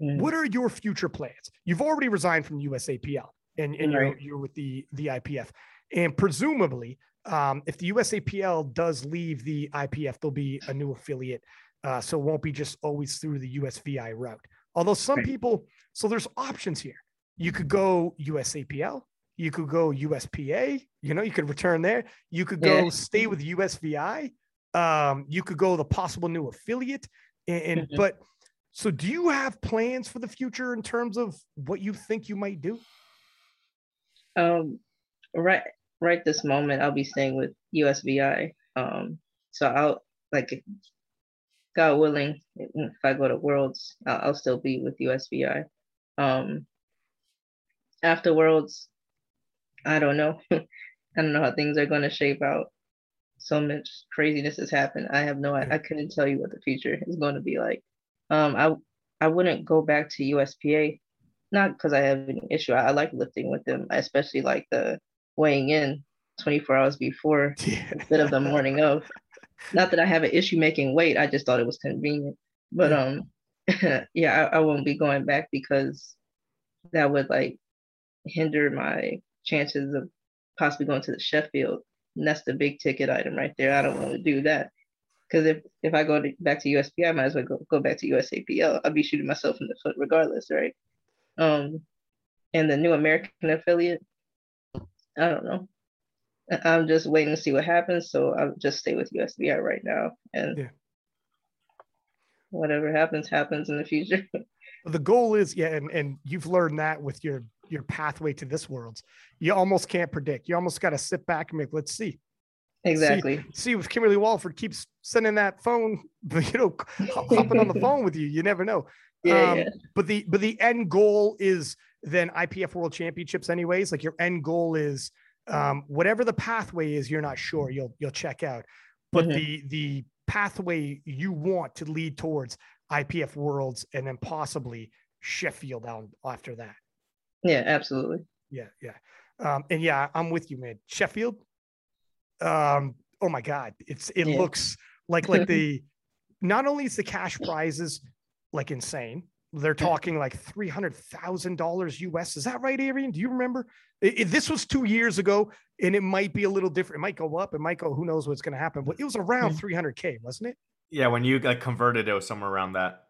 S1: Mm. What are your future plans? You've already resigned from USAPL and, and right. you're, you're with the, the IPF. And presumably, um, if the USAPL does leave the IPF, there'll be a new affiliate. Uh, so it won't be just always through the USVI route. Although some right. people, so there's options here you could go USAPL, you could go USPA, you know, you could return there. You could go yeah. stay with USVI. Um, you could go the possible new affiliate. And, and mm-hmm. but so do you have plans for the future in terms of what you think you might do?
S2: Um, right, right this moment, I'll be staying with USVI. Um, so I'll like, God willing, if I go to Worlds, I'll, I'll still be with USVI. Um, afterwards, I don't know. I don't know how things are going to shape out. So much craziness has happened. I have no. I, I couldn't tell you what the future is going to be like. Um, I I wouldn't go back to USPA, not because I have an issue. I, I, like lifting with them. I especially like the weighing in 24 hours before yeah. instead of the morning of. Not that I have an issue making weight. I just thought it was convenient. But um, yeah, I, I won't be going back because that would like hinder my chances of possibly going to the Sheffield. And that's the big ticket item right there. I don't want to do that. Because if, if I go to, back to USP, I might as well go, go back to USAPL. I'll be shooting myself in the foot regardless, right? Um, and the new American affiliate, I don't know. I'm just waiting to see what happens. So I'll just stay with USVI right now. And yeah. whatever happens, happens in the future.
S1: the goal is, yeah, and, and you've learned that with your your pathway to this world. You almost can't predict. You almost got to sit back and make, let's see.
S2: Exactly.
S1: See, see if Kimberly Walford keeps sending that phone, you know, hopping on the phone with you. You never know.
S2: Yeah, um, yeah.
S1: But the but the end goal is then IPF World Championships, anyways. Like your end goal is um, whatever the pathway is. You're not sure. You'll you'll check out. But mm-hmm. the the pathway you want to lead towards IPF Worlds and then possibly Sheffield down after that.
S2: Yeah, absolutely.
S1: Yeah, yeah. Um, and yeah, I'm with you, man. Sheffield. Um, oh my God. It's it yeah. looks like like the not only is the cash prizes like insane, they're talking like three hundred thousand dollars US. Is that right, Arian? Do you remember? It, it, this was two years ago, and it might be a little different. It might go up. It might go. Who knows what's going to happen? But it was around three hundred k, wasn't it?
S3: Yeah, when you got converted, it was somewhere around that,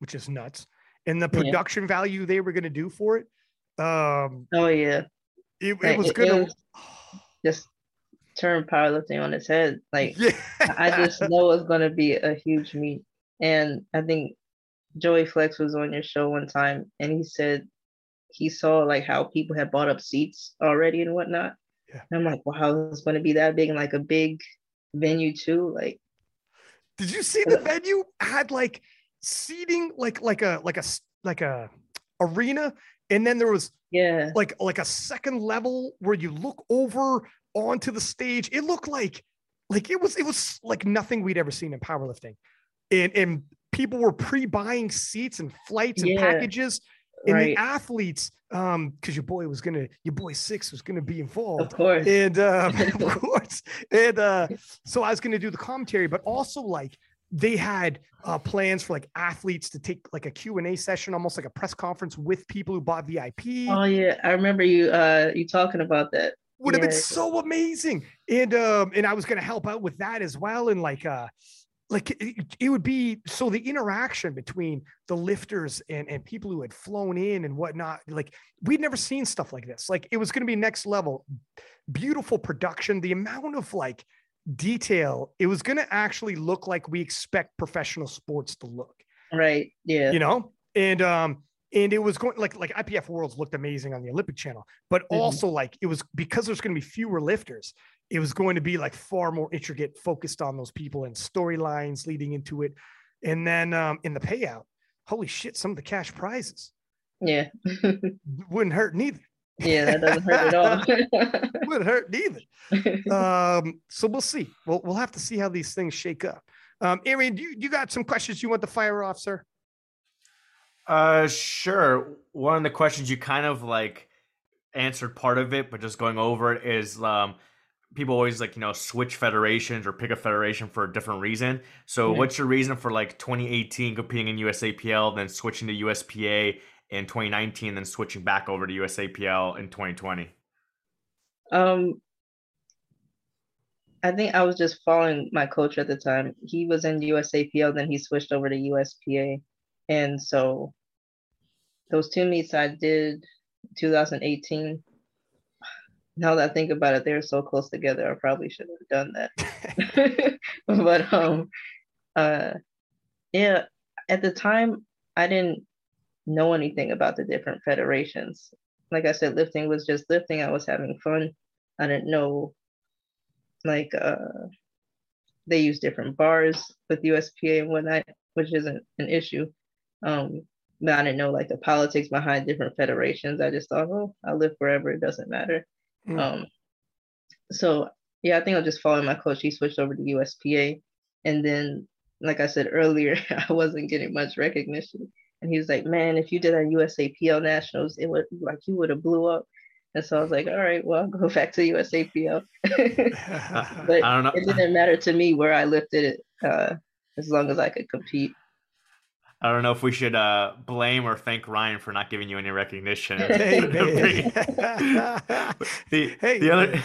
S1: which is nuts. And the production yeah. value they were going to do for it
S2: um, oh yeah.
S1: It, it was good.
S2: just turn powerlifting on its head. Like yeah. I just know it's gonna be a huge meet. And I think Joey Flex was on your show one time and he said he saw like how people had bought up seats already and whatnot. Yeah. And I'm like, wow, it's gonna be that big and like a big venue too. Like
S1: did you see the venue had like seating like like a like a like a arena and then there was
S2: yeah.
S1: like like a second level where you look over onto the stage. It looked like like it was it was like nothing we'd ever seen in powerlifting. And and people were pre-buying seats and flights and yeah. packages. And right. the athletes um because your boy was gonna your boy six was gonna be involved.
S2: Of course.
S1: And um of course. And uh so i was gonna do the commentary but also like they had uh, plans for like athletes to take like a Q&A session, almost like a press conference with people who bought VIP.
S2: Oh yeah, I remember you uh you talking about that.
S1: Would
S2: yeah.
S1: have been so amazing. And um and I was going to help out with that as well and like uh like it, it, would be so the interaction between the lifters and, and people who had flown in and whatnot like we'd never seen stuff like this like it was going to be next level beautiful production the amount of like detail, it was going to actually look like we expect professional sports to look.
S2: Right. Yeah.
S1: You know, and um, and it was going like like IPF Worlds looked amazing on the Olympic Channel, but mm-hmm. also like it was because there's going to be fewer lifters. It was going to be like far more intricate, focused on those people and storylines leading into it, and then um, in the payout, holy shit, some of the cash prizes.
S2: Yeah,
S1: wouldn't hurt neither.
S2: Yeah, that doesn't hurt at all.
S1: Wouldn't hurt neither. Um, so we'll see. We'll we'll have to see how these things shake up. Um, Arian, do you, you got some questions you want to fire off, sir?
S3: Uh, sure. One of the questions you kind of like answered part of it, but just going over it is um, people always like you know switch federations or pick a federation for a different reason. So, mm-hmm. what's your reason for like 2018 competing in USAPL, then switching to USPA, in 2019, then switching back over to USAPL in 2020?
S2: Um, I think I was just following my coach at the time. He was in USAPL, then he switched over to USPA, and so those two meets I did 2018. Now that I think about it, they're so close together. I probably should have done that. but um, uh, yeah, at the time I didn't know anything about the different federations. Like I said, lifting was just lifting. I was having fun. I didn't know like uh they use different bars with USPA and whatnot, which isn't an issue. Um, but I didn't know like the politics behind different federations. I just thought, oh, I'll live wherever, it doesn't matter. Mm. Um, so yeah, I think I'll just follow my coach. He switched over to USPA. And then, like I said earlier, I wasn't getting much recognition. And he was like, man, if you did a USAPL nationals, it would like you would have blew up. And so I was like, all right, well, I'll go back to USAPL. but I don't know. it didn't matter to me where I lifted it, uh, as long as I could compete.
S3: I don't know if we should uh, blame or thank Ryan for not giving you any recognition. Hey, the, hey, the other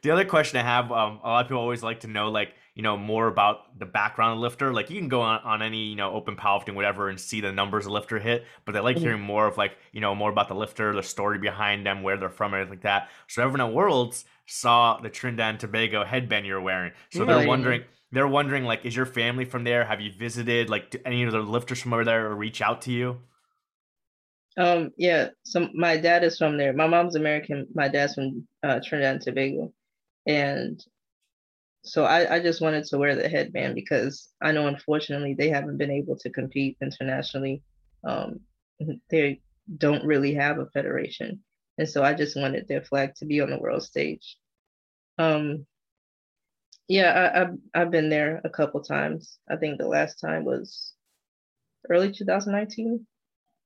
S3: the other question I have, um, a lot of people always like to know, like you know, more about the background of lifter. Like you can go on, on any, you know, open powerlifting, whatever, and see the numbers a lifter hit, but they like mm-hmm. hearing more of like, you know, more about the lifter, the story behind them, where they're from, everything like that. So everyone at Worlds saw the Trinidad and Tobago headband you're wearing. So they're wondering, they're wondering, like, is your family from there? Have you visited, like, any of the lifters from over there or reach out to you?
S2: Um, yeah. So my dad is from there. My mom's American. My dad's from uh, Trinidad and Tobago, and so I, I just wanted to wear the headband because I know unfortunately they haven't been able to compete internationally. Um, they don't really have a federation, and so I just wanted their flag to be on the world stage. Um, yeah, I, I've I've been there a couple times. I think the last time was early 2019.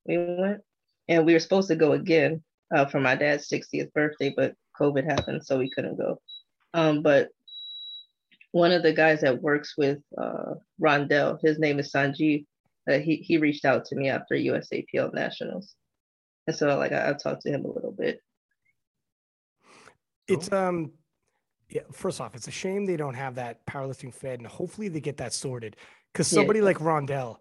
S2: We went, and we were supposed to go again uh, for my dad's 60th birthday, but COVID happened, so we couldn't go. Um, but one of the guys that works with uh, Rondell, his name is Sanjeev. Uh, he he reached out to me after USAPL Nationals, and so like I, I talked to him a little bit.
S1: It's um, yeah. First off, it's a shame they don't have that powerlifting fed, and hopefully they get that sorted. Because somebody yeah. like Rondell,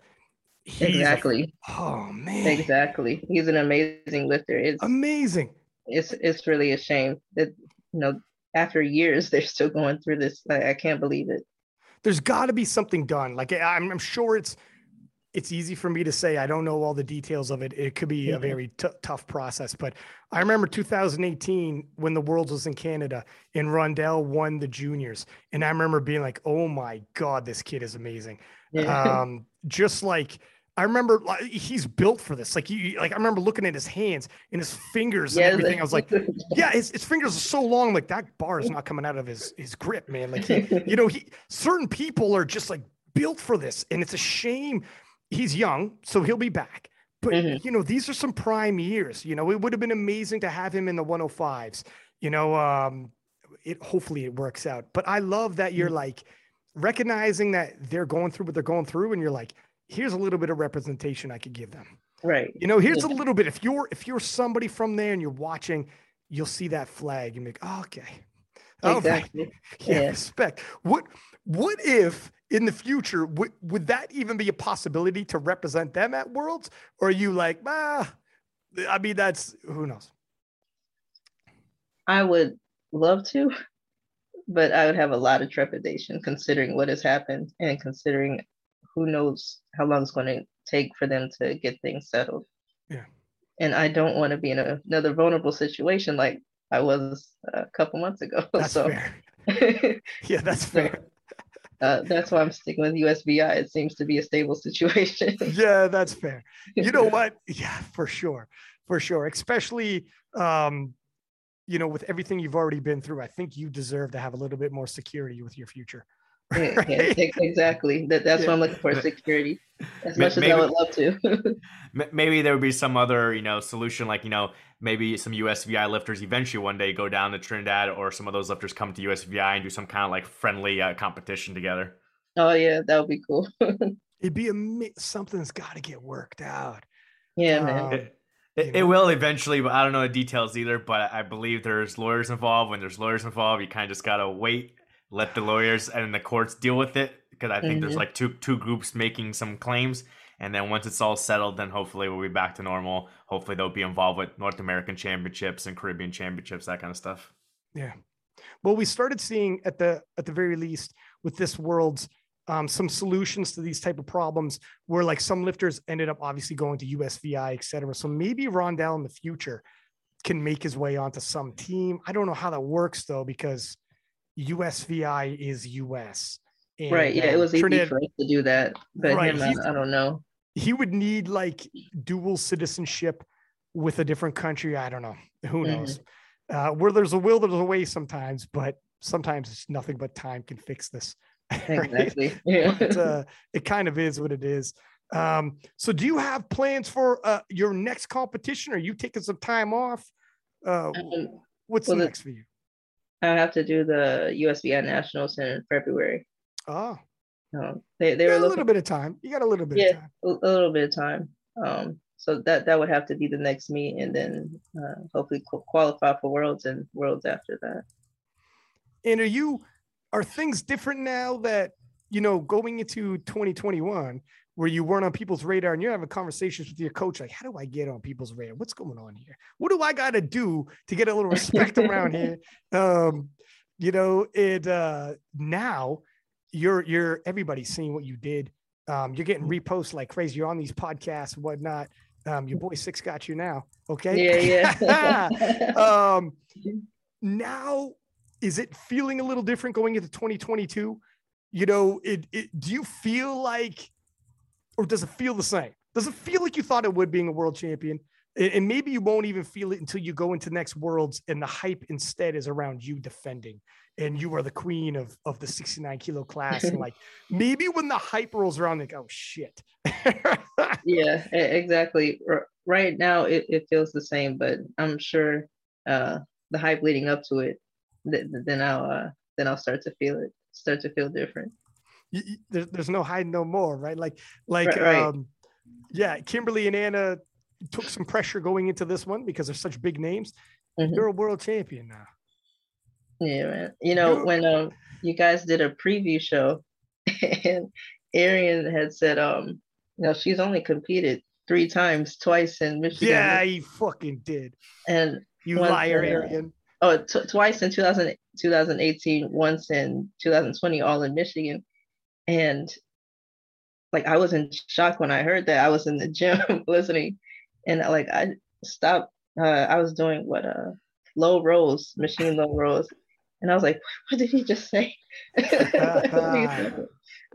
S2: exactly.
S1: Oh man,
S2: exactly. He's an amazing lifter. It's
S1: amazing.
S2: It's it's really a shame that you know after years they're still going through this. Like, I can't believe it.
S1: There's got to be something done. Like I'm, I'm sure it's it's easy for me to say I don't know all the details of it. It could be mm-hmm. a very t- tough process, but I remember 2018 when the Worlds was in Canada and Rondell won the juniors, and I remember being like, "Oh my god, this kid is amazing!" Yeah. Um, just like I remember, like, he's built for this. Like he, like I remember looking at his hands and his fingers and everything. I was like, "Yeah, his, his fingers are so long. Like that bar is not coming out of his his grip, man. Like he, you know, he certain people are just like built for this, and it's a shame he's young, so he'll be back. But mm-hmm. you know, these are some prime years. You know, it would have been amazing to have him in the 105s. You know, um, it hopefully it works out. But I love that you're mm-hmm. like recognizing that they're going through what they're going through, and you're like, here's a little bit of representation I could give them.
S2: Right.
S1: You know, here's yeah. a little bit. If you're if you're somebody from there and you're watching, you'll see that flag and be like, oh, okay.
S2: Exactly.
S1: Right. Yeah, yeah, respect. What what if in the future, would, would that even be a possibility to represent them at Worlds? Or are you like, ah, I mean, that's who knows?
S2: I would love to, but I would have a lot of trepidation considering what has happened and considering who knows how long it's going to take for them to get things settled.
S1: Yeah.
S2: And I don't want to be in a, another vulnerable situation like I was a couple months ago.
S1: That's
S2: so.
S1: fair. yeah, that's fair.
S2: Uh, that's why I'm sticking with USVI. It seems to be a stable situation.
S1: yeah, that's fair. You know what? Yeah, for sure, for sure. Especially, um, you know, with everything you've already been through, I think you deserve to have a little bit more security with your future.
S2: Right? yeah, exactly. That, that's yeah. what I'm looking for security. As much maybe, as I would love to.
S3: maybe there would be some other, you know, solution like, you know, maybe some USVI lifters eventually one day go down to Trinidad or some of those lifters come to USVI and do some kind of like friendly uh, competition together.
S2: Oh yeah, that would be cool.
S1: It'd be a something's got to get worked out.
S2: Yeah, man. Um,
S3: it, it, it, will eventually, but I don't know the details either. But I believe there's lawyers involved. When there's lawyers involved, you kind of just gotta wait, let the lawyers and the courts deal with it. Because I think mm-hmm. there's like two two groups making some claims, and then once it's all settled, then hopefully we'll be back to normal. Hopefully they'll be involved with North American championships and Caribbean championships, that kind of stuff.
S1: Yeah. Well, we started seeing at the at the very least with this world's um, some solutions to these type of problems where like some lifters ended up obviously going to USVI, et cetera. So maybe Rondell in the future can make his way onto some team. I don't know how that works though, because USVI is US.
S2: And, right. Yeah. It was easy Trinidad, for us to do that. But right, him, I, I don't know
S1: he would need like dual citizenship with a different country. I don't know. Who mm-hmm. knows? Uh, where there's a will, there's a way sometimes, but sometimes it's nothing but time can fix this.
S2: Exactly. Yeah.
S1: but, uh, it kind of is what it is. Um, so do you have plans for uh, your next competition? Are you taking some time off? Uh, um, what's well, next for you?
S2: I have to do the USVI Nationals in February.
S1: Oh,
S2: um, they they were
S1: a little bit of time. You got a little bit.
S2: Yeah, a, a, little bit of time. Um, so that that would have to be the next meet, and then uh, hopefully qualify for worlds and worlds after that.
S1: And are you are things different now that you know going into 2021 where you weren't on people's radar and you're having conversations with your coach like how do i get on people's radar what's going on here what do i got to do to get a little respect around here um you know it uh now you're you're everybody's seeing what you did. Um, you're getting mm-hmm. reposts like crazy. You're on these podcasts and whatnot. Um, your boy Six got you now. Okay.
S2: Yeah,
S1: yeah. um, now is it feeling a little different going into 2022? You know, it, it do you feel like, or does it feel the same? Does it feel like you thought it would being a world champion? And maybe you won't even feel it until you go into next worlds and the hype instead is around you defending and you are the queen of of the 69 kilo class and like maybe when the hype rolls around like oh shit
S2: yeah exactly right now it, it feels the same but i'm sure uh the hype leading up to it th- then i'll uh then i'll start to feel it start to feel different
S1: there's, there's no hide no more right like like right, right. um yeah kimberly and anna took some pressure going into this one because they're such big names mm-hmm. you're a world champion now
S2: yeah, man. You know, when um you guys did a preview show and Arian had said, um, you know, she's only competed three times, twice in Michigan.
S1: Yeah, he fucking did.
S2: And
S1: you liar, uh, Arian.
S2: oh, t- twice in 2000, 2018, once in 2020, all in Michigan. And like I was in shock when I heard that. I was in the gym listening, and like I stopped. Uh, I was doing what uh low rows, machine low rows, and I was like, "What did he just say?"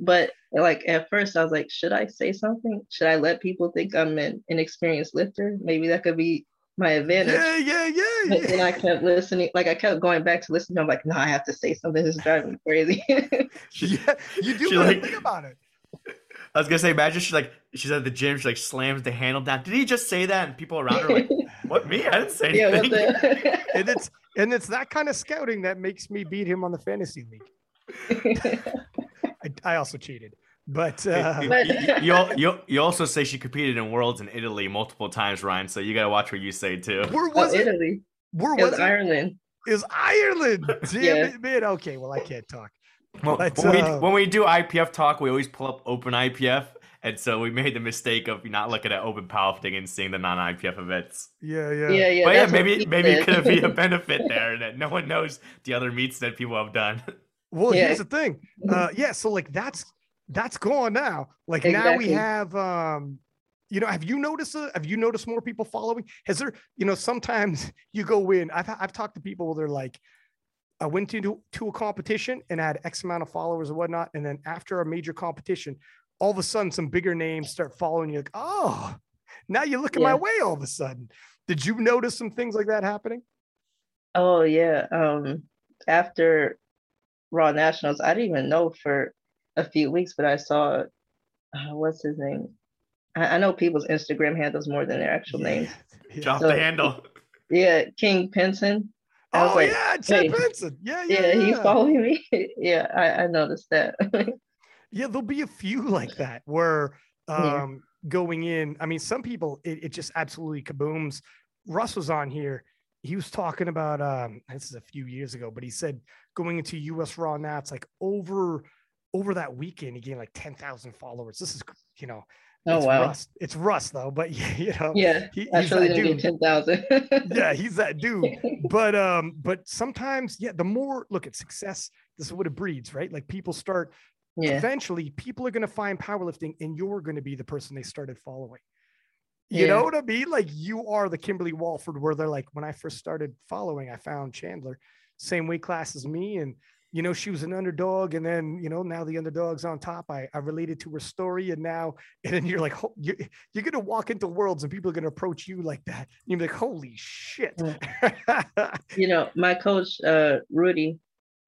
S2: but like at first, I was like, "Should I say something? Should I let people think I'm an inexperienced lifter? Maybe that could be my advantage."
S1: Yeah, yeah, yeah.
S2: But then I kept listening, like I kept going back to listen. I'm like, "No, I have to say something. This is driving me crazy."
S1: yeah, you do like, think about it.
S3: I was gonna say, imagine she's like, she's at the gym, she like slams the handle down. Did he just say that? And people around her like, what me? I didn't say anything.
S1: Yeah, and it's and it's that kind of scouting that makes me beat him on the fantasy league. I, I also cheated. But, uh,
S3: you, you, you, you, also say she competed in worlds in Italy multiple times, Ryan. So you got to watch what you say too.
S1: Where was
S2: oh,
S1: it?
S2: Italy.
S1: Where was,
S2: it? Ireland.
S1: Is Ireland? Damn yeah. it, man. Okay, well I can't talk.
S3: Well, but, when, uh, we, when we do IPF talk, we always pull up Open IPF, and so we made the mistake of not looking at Open Powerlifting and seeing the non-IPF events.
S1: Yeah, yeah,
S2: yeah, yeah.
S3: But yeah, maybe maybe it could be a benefit there that no one knows the other meets that people have done.
S1: Well, yeah. here's the thing. Uh, yeah, so like that's that's gone now. Like exactly. now we have um you know, have you noticed? Uh, have you noticed more people following? Has there, you know, sometimes you go in. I've I've talked to people where they're like, I went into to a competition and had X amount of followers or whatnot, and then after a major competition, all of a sudden some bigger names start following you. Like, oh, now you're looking yeah. my way all of a sudden. Did you notice some things like that happening?
S2: Oh yeah. Um, after Raw Nationals, I didn't even know for a few weeks, but I saw uh, what's his name. I, I, know people's Instagram handles more than their actual yeah. names.
S3: Yeah. Drop so, the handle.
S2: Yeah, King Penson.
S1: I oh like, yeah, Ted hey, Benson. Yeah, yeah,
S2: yeah. He's following me. yeah, I, I noticed that.
S1: yeah, there'll be a few like that where um yeah. going in. I mean, some people it, it just absolutely kabooms. Russ was on here. He was talking about um this is a few years ago, but he said going into US Raw now, it's like over over that weekend, he gained like 10,000 followers. This is, you know,
S2: Oh
S1: it's
S2: wow!
S1: Rust. It's Rust though, but yeah, you know,
S2: yeah, he, he's that dude. Ten thousand.
S1: yeah, he's that dude. But um, but sometimes, yeah, the more look at success, this is what it breeds, right? Like people start. Yeah. Eventually, people are going to find powerlifting, and you're going to be the person they started following. You yeah. know what I mean? Like you are the Kimberly Walford, where they're like, when I first started following, I found Chandler, same weight class as me, and you know, she was an underdog, and then you know now the underdog's on top. I, I related to her story, and now and then you're like, you're, you're gonna walk into worlds, and people are gonna approach you like that. You're like, holy shit.
S2: you know, my coach uh, Rudy,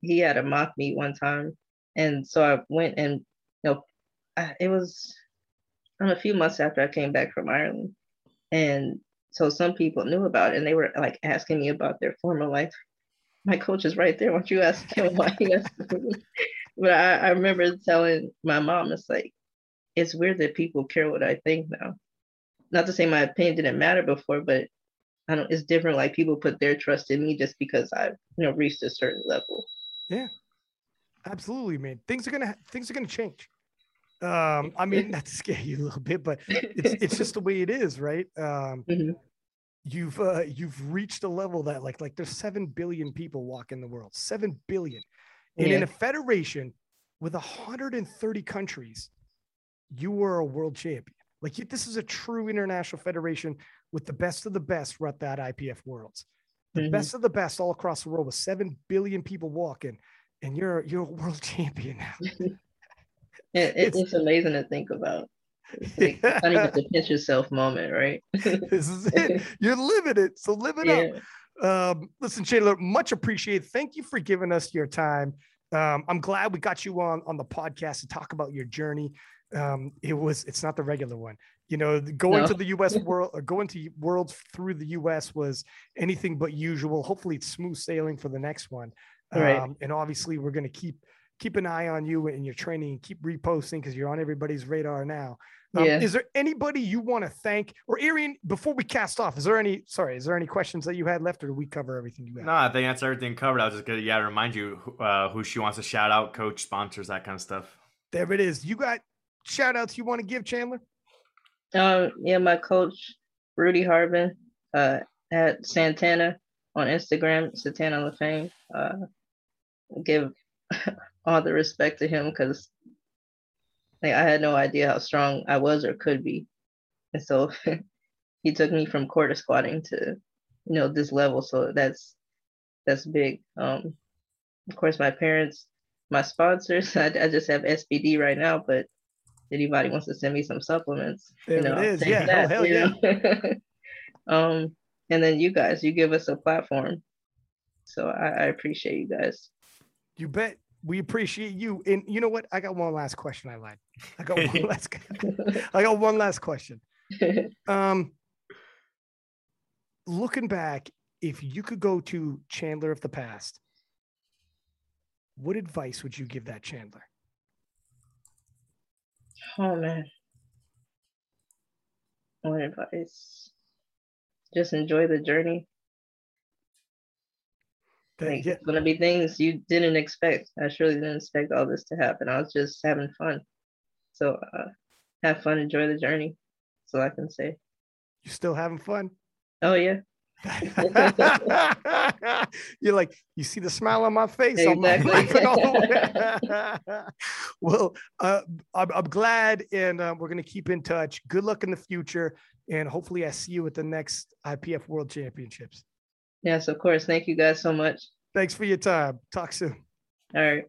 S2: he had a mock meet one time, and so I went and you know, I, it was a few months after I came back from Ireland, and so some people knew about it, and they were like asking me about their former life my coach is right there. Why don't you ask him why he asked me? But I, I remember telling my mom, it's like, it's weird that people care what I think now. Not to say my opinion didn't matter before, but I don't. It's different. Like people put their trust in me just because I've you know reached a certain level.
S1: Yeah, absolutely, man. Things are gonna things are gonna change. Um, I mean, not to scare you a little bit, but it's it's just the way it is, right? Um, mm-hmm you've uh, you've reached a level that like like there's seven billion people walk in the world, seven billion, and yeah. in a federation with 130 countries, you were a world champion. Like this is a true international federation with the best of the best at that IPF worlds, the mm-hmm. best of the best all across the world with seven billion people walking, and you're you're a world champion now.
S2: it, it's, it's amazing to think about. Like, yeah. not even a pinch yourself moment, right?
S1: this is it. You're living it. So live it yeah. up. Um, listen, Chandler, much appreciated. Thank you for giving us your time. Um, I'm glad we got you on on the podcast to talk about your journey. Um, it was it's not the regular one. You know, going no. to the US world or going to worlds through the US was anything but usual. Hopefully it's smooth sailing for the next one. Right. Um, and obviously we're gonna keep keep an eye on you and your training and keep reposting because you're on everybody's radar now. Um, yeah. Is there anybody you want to thank, or Arian? Before we cast off, is there any? Sorry, is there any questions that you had left, or do we cover everything you had?
S3: No, I think that's everything covered. I was just gonna yeah remind you uh, who she wants to shout out, coach, sponsors, that kind of stuff.
S1: There it is. You got shout outs you want to give, Chandler?
S2: Um, yeah, my coach Rudy Harbin uh, at Santana on Instagram, Santana LaFame. Uh, give all the respect to him because like I had no idea how strong I was or could be. And so he took me from quarter squatting to, you know, this level. So that's that's big. Um of course my parents, my sponsors, I, I just have SBD right now, but anybody wants to send me some supplements,
S1: there
S2: you know,
S1: it is. Yeah, that, hell yeah.
S2: um and then you guys, you give us a platform. So I, I appreciate you guys.
S1: You bet we appreciate you. And you know what? I got one last question. I lied. I got one last. I got one last question. Um, looking back, if you could go to Chandler of the past, what advice would you give that Chandler?
S2: Oh man, what advice? Just enjoy the journey. Like, it's gonna be things you didn't expect. I surely didn't expect all this to happen. I was just having fun. So uh, have fun, enjoy the journey. So I can say.
S1: You still having fun?
S2: Oh yeah.
S1: You're like, you see the smile on my face.
S2: Exactly.
S1: well, uh, I'm, I'm, glad, and uh, we're going to keep in touch. Good luck in the future, and hopefully, I see you at the next IPF World Championships.
S2: Yes, of course. Thank you guys so much.
S1: Thanks for your time. Talk soon.
S2: All right.